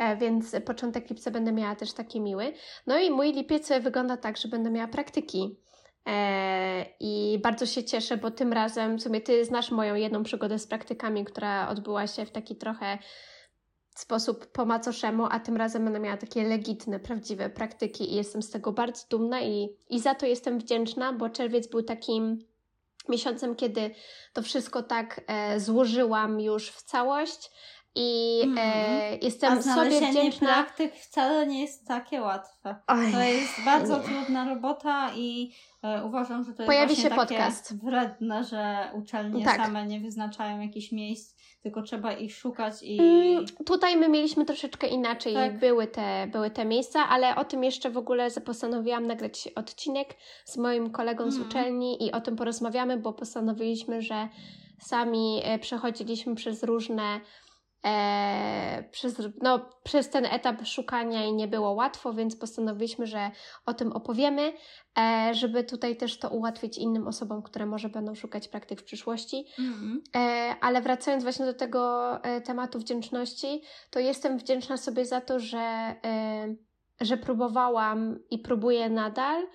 E, Więc początek lipca będę miała też taki miły. No i mój lipiec wygląda tak, że będę miała praktyki. E, I bardzo się cieszę, bo tym razem w sumie ty znasz moją jedną przygodę z praktykami, która odbyła się w taki trochę sposób po macoszemu, a tym razem będę miała takie legitne, prawdziwe praktyki i jestem z tego bardzo dumna i, i za to jestem wdzięczna, bo czerwiec był takim miesiącem, kiedy to wszystko tak e, złożyłam już w całość i e, Mhm. jestem A sobie wdzięczna. praktyk wcale nie jest takie łatwe. Oj, To jest bardzo nie. trudna robota i e, uważam, że to jest Pojawi właśnie się takie podcast. wredne, że uczelnie Tak. same nie wyznaczają jakichś miejsc, tylko trzeba ich szukać i... Mm, Tutaj my mieliśmy troszeczkę inaczej, Tak. były, te, były te miejsca, ale o tym jeszcze w ogóle postanowiłam nagrać odcinek z moim kolegą z Mhm. uczelni i o tym porozmawiamy, bo postanowiliśmy, że sami e, przechodziliśmy przez różne e, przez, no, przez ten etap szukania i nie było łatwo, więc postanowiliśmy, że o tym opowiemy, e, żeby tutaj też to ułatwić innym osobom, które może będą szukać praktyk w przyszłości. Mhm. E, ale wracając właśnie do tego e, tematu wdzięczności, to jestem wdzięczna sobie za to, że, e, że próbowałam i próbuję nadal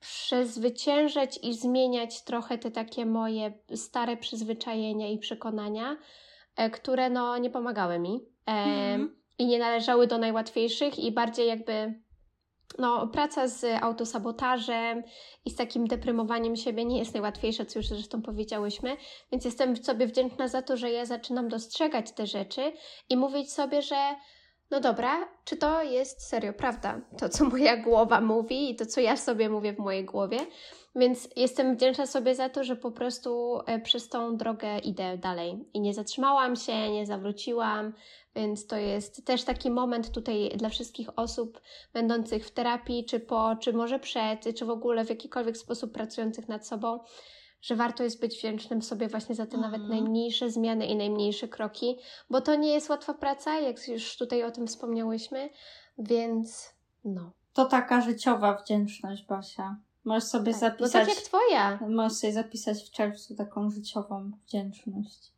przezwyciężać i zmieniać trochę te takie moje stare przyzwyczajenia i przekonania, które no nie pomagały mi e, Mhm. i nie należały do najłatwiejszych i bardziej jakby no, praca z autosabotażem i z takim deprymowaniem siebie nie jest najłatwiejsza, co już zresztą powiedziałyśmy, więc jestem sobie wdzięczna za to, że ja zaczynam dostrzegać te rzeczy i mówić sobie, że no dobra, czy to jest serio prawda? To, co moja głowa mówi i to, co ja sobie mówię w mojej głowie. Więc jestem wdzięczna sobie za to, że po prostu e, przez tą drogę idę dalej i nie zatrzymałam się, nie zawróciłam, więc to jest też taki moment tutaj dla wszystkich osób będących w terapii, czy po, czy może przed, czy w ogóle w jakikolwiek sposób pracujących nad sobą, że warto jest być wdzięcznym sobie właśnie za te nawet Mhm. najmniejsze zmiany i najmniejsze kroki, bo to nie jest łatwa praca, jak już tutaj o tym wspomniałyśmy, więc no. To taka życiowa wdzięczność, Basia. Możesz sobie Tak. No zapisać. tak jak twoja. Możesz sobie zapisać w czerwcu taką życiową wdzięczność.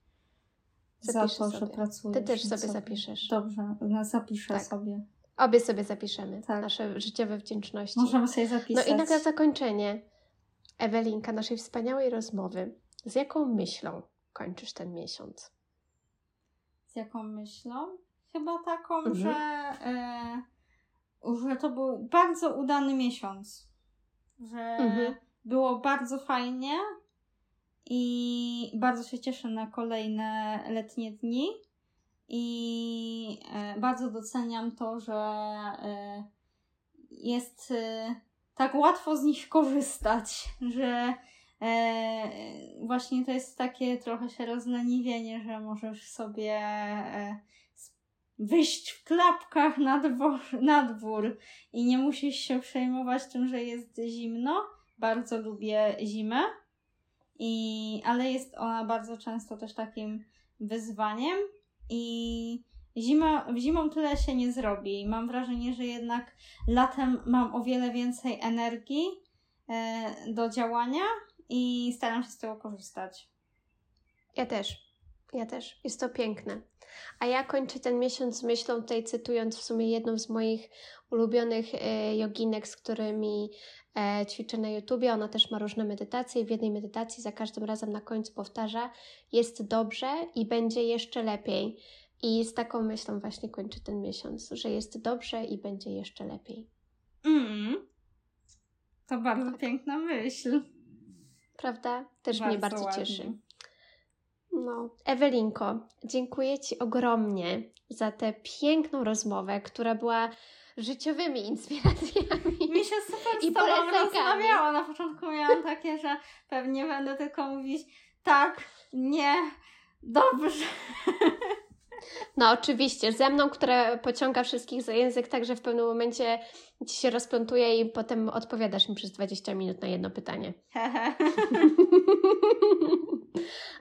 Zapiszę za to, że sobie. pracujesz. Ty też sobie zapiszesz. Dobrze, no zapiszę Tak. sobie. Obie sobie zapiszemy Tak. nasze życiowe wdzięczności. Możemy sobie No zapisać. i na zakończenie, Ewelinka, naszej wspaniałej rozmowy. Z jaką myślą kończysz ten miesiąc? Z jaką myślą? Chyba taką, Mhm. że, e, że to był bardzo udany miesiąc. Że Mhm. było bardzo fajnie i bardzo się cieszę na kolejne letnie dni. I e, bardzo doceniam to, że e, jest e, tak łatwo z nich korzystać, że właśnie to jest takie trochę się rozleniwienie, że możesz sobie wyjść w klapkach na dwór, na dwór i nie musisz się przejmować tym, że jest zimno. Bardzo lubię zimę, i, ale jest ona bardzo często też takim wyzwaniem i zima, zimą tyle się nie zrobi. Mam wrażenie, że jednak latem mam o wiele więcej energii e, do działania i staram się z tego korzystać. Ja też. Ja też. Jest to piękne. A ja kończę ten miesiąc myślą, tutaj cytując w sumie jedną z moich ulubionych e, joginek, z którymi e, ćwiczę na YouTubie. Ona też ma różne medytacje i w jednej medytacji za każdym razem na końcu powtarza jest dobrze i będzie jeszcze lepiej. I z taką myślą właśnie kończę ten miesiąc, że jest dobrze i będzie jeszcze lepiej. Mm. To bardzo piękna myśl. Prawda? Też mnie bardzo ładnie. cieszy. No, Ewelinko, dziękuję Ci ogromnie za tę piękną rozmowę, która była życiowymi inspiracjami. Mi się super I z tobą. Na początku miałam takie, że pewnie będę tylko mówić tak, nie, dobrze. No, oczywiście, ze mną, która pociąga wszystkich za język, tak że w pewnym momencie Ci się rozplątuje i potem odpowiadasz mi przez 20 minut na jedno pytanie.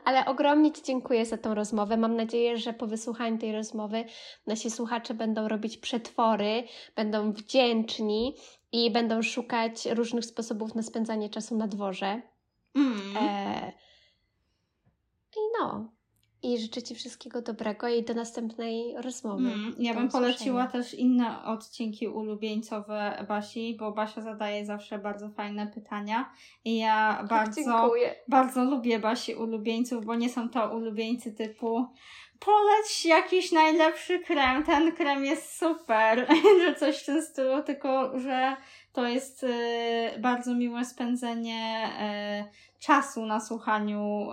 Ale ogromnie Ci dziękuję za tą rozmowę. Mam nadzieję, że po wysłuchaniu tej rozmowy nasi słuchacze będą robić przetwory, będą wdzięczni i będą szukać różnych sposobów na spędzanie czasu na dworze. mm. E... I no. I życzę Ci wszystkiego dobrego i do następnej rozmowy. Mm, ja bym poleciła usłyszenia. też inne odcinki ulubieńcowe Basi, bo Basia zadaje zawsze bardzo fajne pytania i ja bardzo, Dziękuję. bardzo lubię Basi ulubieńców, bo nie są to ulubieńcy typu poleć jakiś najlepszy krem, ten krem jest super, że coś w tym stylu, tylko że to jest y, bardzo miłe spędzenie y, czasu na słuchaniu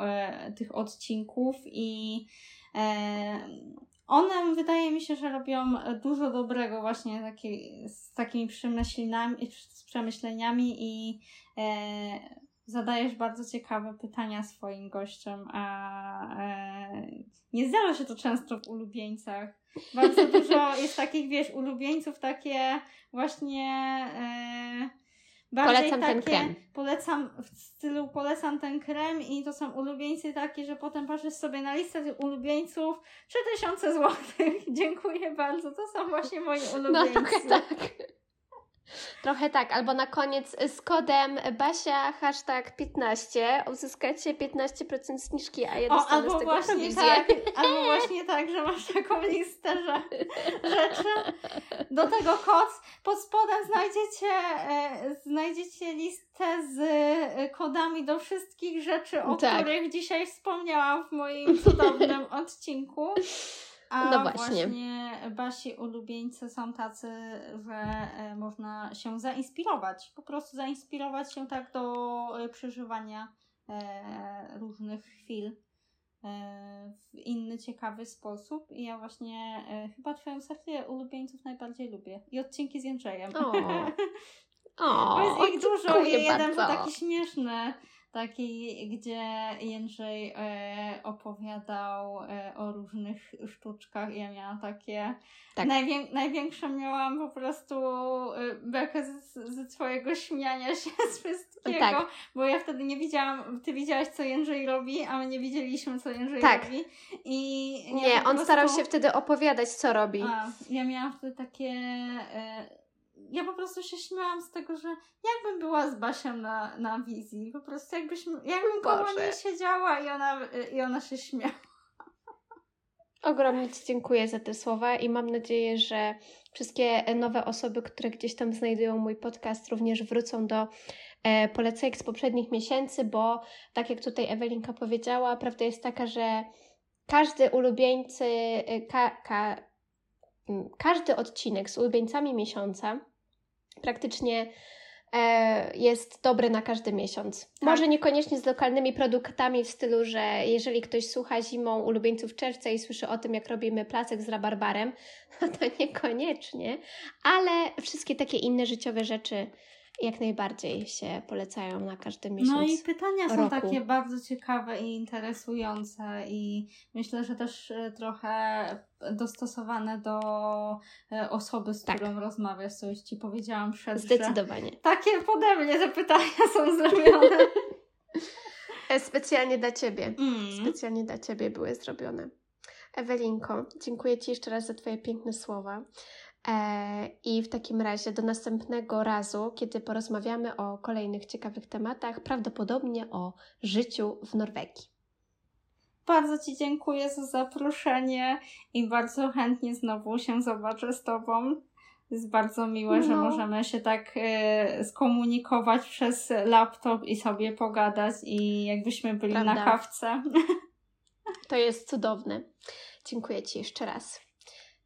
y, tych odcinków i y, one wydaje mi się, że robią dużo dobrego właśnie z takimi przemyśleniami, z przemyśleniami i e, zadajesz bardzo ciekawe pytania swoim gościom, a e, nie zdarza się to często w ulubieńcach. Bardzo dużo jest takich, wiesz, ulubieńców takie właśnie e, bardziej Polecam ten takie, krem. Polecam w stylu polecam ten krem i to są ulubieńcy takie, że potem patrzysz sobie na listę tych ulubieńców 3000 zł. Dziękuję bardzo. To są właśnie moi No ulubieńcy. trochę tak. Trochę tak, albo na koniec z kodem Basia hashtag 15 uzyskacie 15% zniżki, a ja O, dostanę z albo tego właśnie prowizję. tak, albo właśnie tak, że masz taką listę że, rzeczy. Do tego kod. Pod spodem znajdziecie, e, znajdziecie listę z e, kodami do wszystkich rzeczy, o Tak. których dzisiaj wspomniałam w moim cudownym odcinku. A No właśnie. Basi ulubieńcy są tacy, że e, można się zainspirować. Po prostu zainspirować się tak do e, przeżywania e, różnych chwil w inny, ciekawy sposób. I ja właśnie chyba Twoją serię ulubieńców najbardziej lubię. I odcinki z Jędrzejem. O. O, Bo jest ich dużo i jeden był taki śmieszny, taki, gdzie Jędrzej e, opowiadał e, o różnych sztuczkach i ja miałam takie... Tak. Najwię- największą miałam po prostu e, bekę z- ze swojego śmiania się z wszystkiego, Tak. bo ja wtedy nie widziałam, ty widziałaś co Jędrzej robi, a my nie widzieliśmy co Jędrzej Tak. robi. I Nie, po on prostu... starał się wtedy opowiadać, co robi. A, ja miałam wtedy takie. E, ja po prostu się śmiałam z tego, że jakbym była z Basiem na, na wizji. Po prostu jakbyśmy, jakbym koło niej siedziała i ona, i ona się śmiała. Ogromnie Ci dziękuję za te słowa i mam nadzieję, że wszystkie nowe osoby, które gdzieś tam znajdują mój podcast, również wrócą do e, polecajek z poprzednich miesięcy, bo tak jak tutaj Ewelinka powiedziała, prawda jest taka, że każdy ulubieńcy, e, ka, ka, m, każdy odcinek z ulubieńcami miesiąca praktycznie e, jest dobry na każdy miesiąc. Tak. Może niekoniecznie z lokalnymi produktami w stylu, że jeżeli ktoś słucha zimą ulubieńców czerwca i słyszy o tym, jak robimy placek z rabarbarem, no to niekoniecznie, ale wszystkie takie inne życiowe rzeczy jak najbardziej się polecają na każdy miesiąc. No i pytania są roku. takie bardzo ciekawe i interesujące i myślę, że też e, trochę dostosowane do e, osoby, z Tak. którą rozmawiasz, co już Ci powiedziałam przed, Zdecydowanie. takie pode mnie te pytania są zrobione. E, Specjalnie dla Ciebie. Mm. Specjalnie dla Ciebie były zrobione. Ewelinko, dziękuję Ci jeszcze raz za Twoje piękne słowa. E, I w takim razie do następnego razu, kiedy porozmawiamy o kolejnych ciekawych tematach, prawdopodobnie o życiu w Norwegii. Bardzo Ci dziękuję za zaproszenie i bardzo chętnie znowu się zobaczę z Tobą. Jest bardzo miłe, że No. możemy się tak e, skomunikować przez laptop i sobie pogadać i jakbyśmy byli na Prawda. kawce. To jest cudowne. Dziękuję Ci jeszcze raz.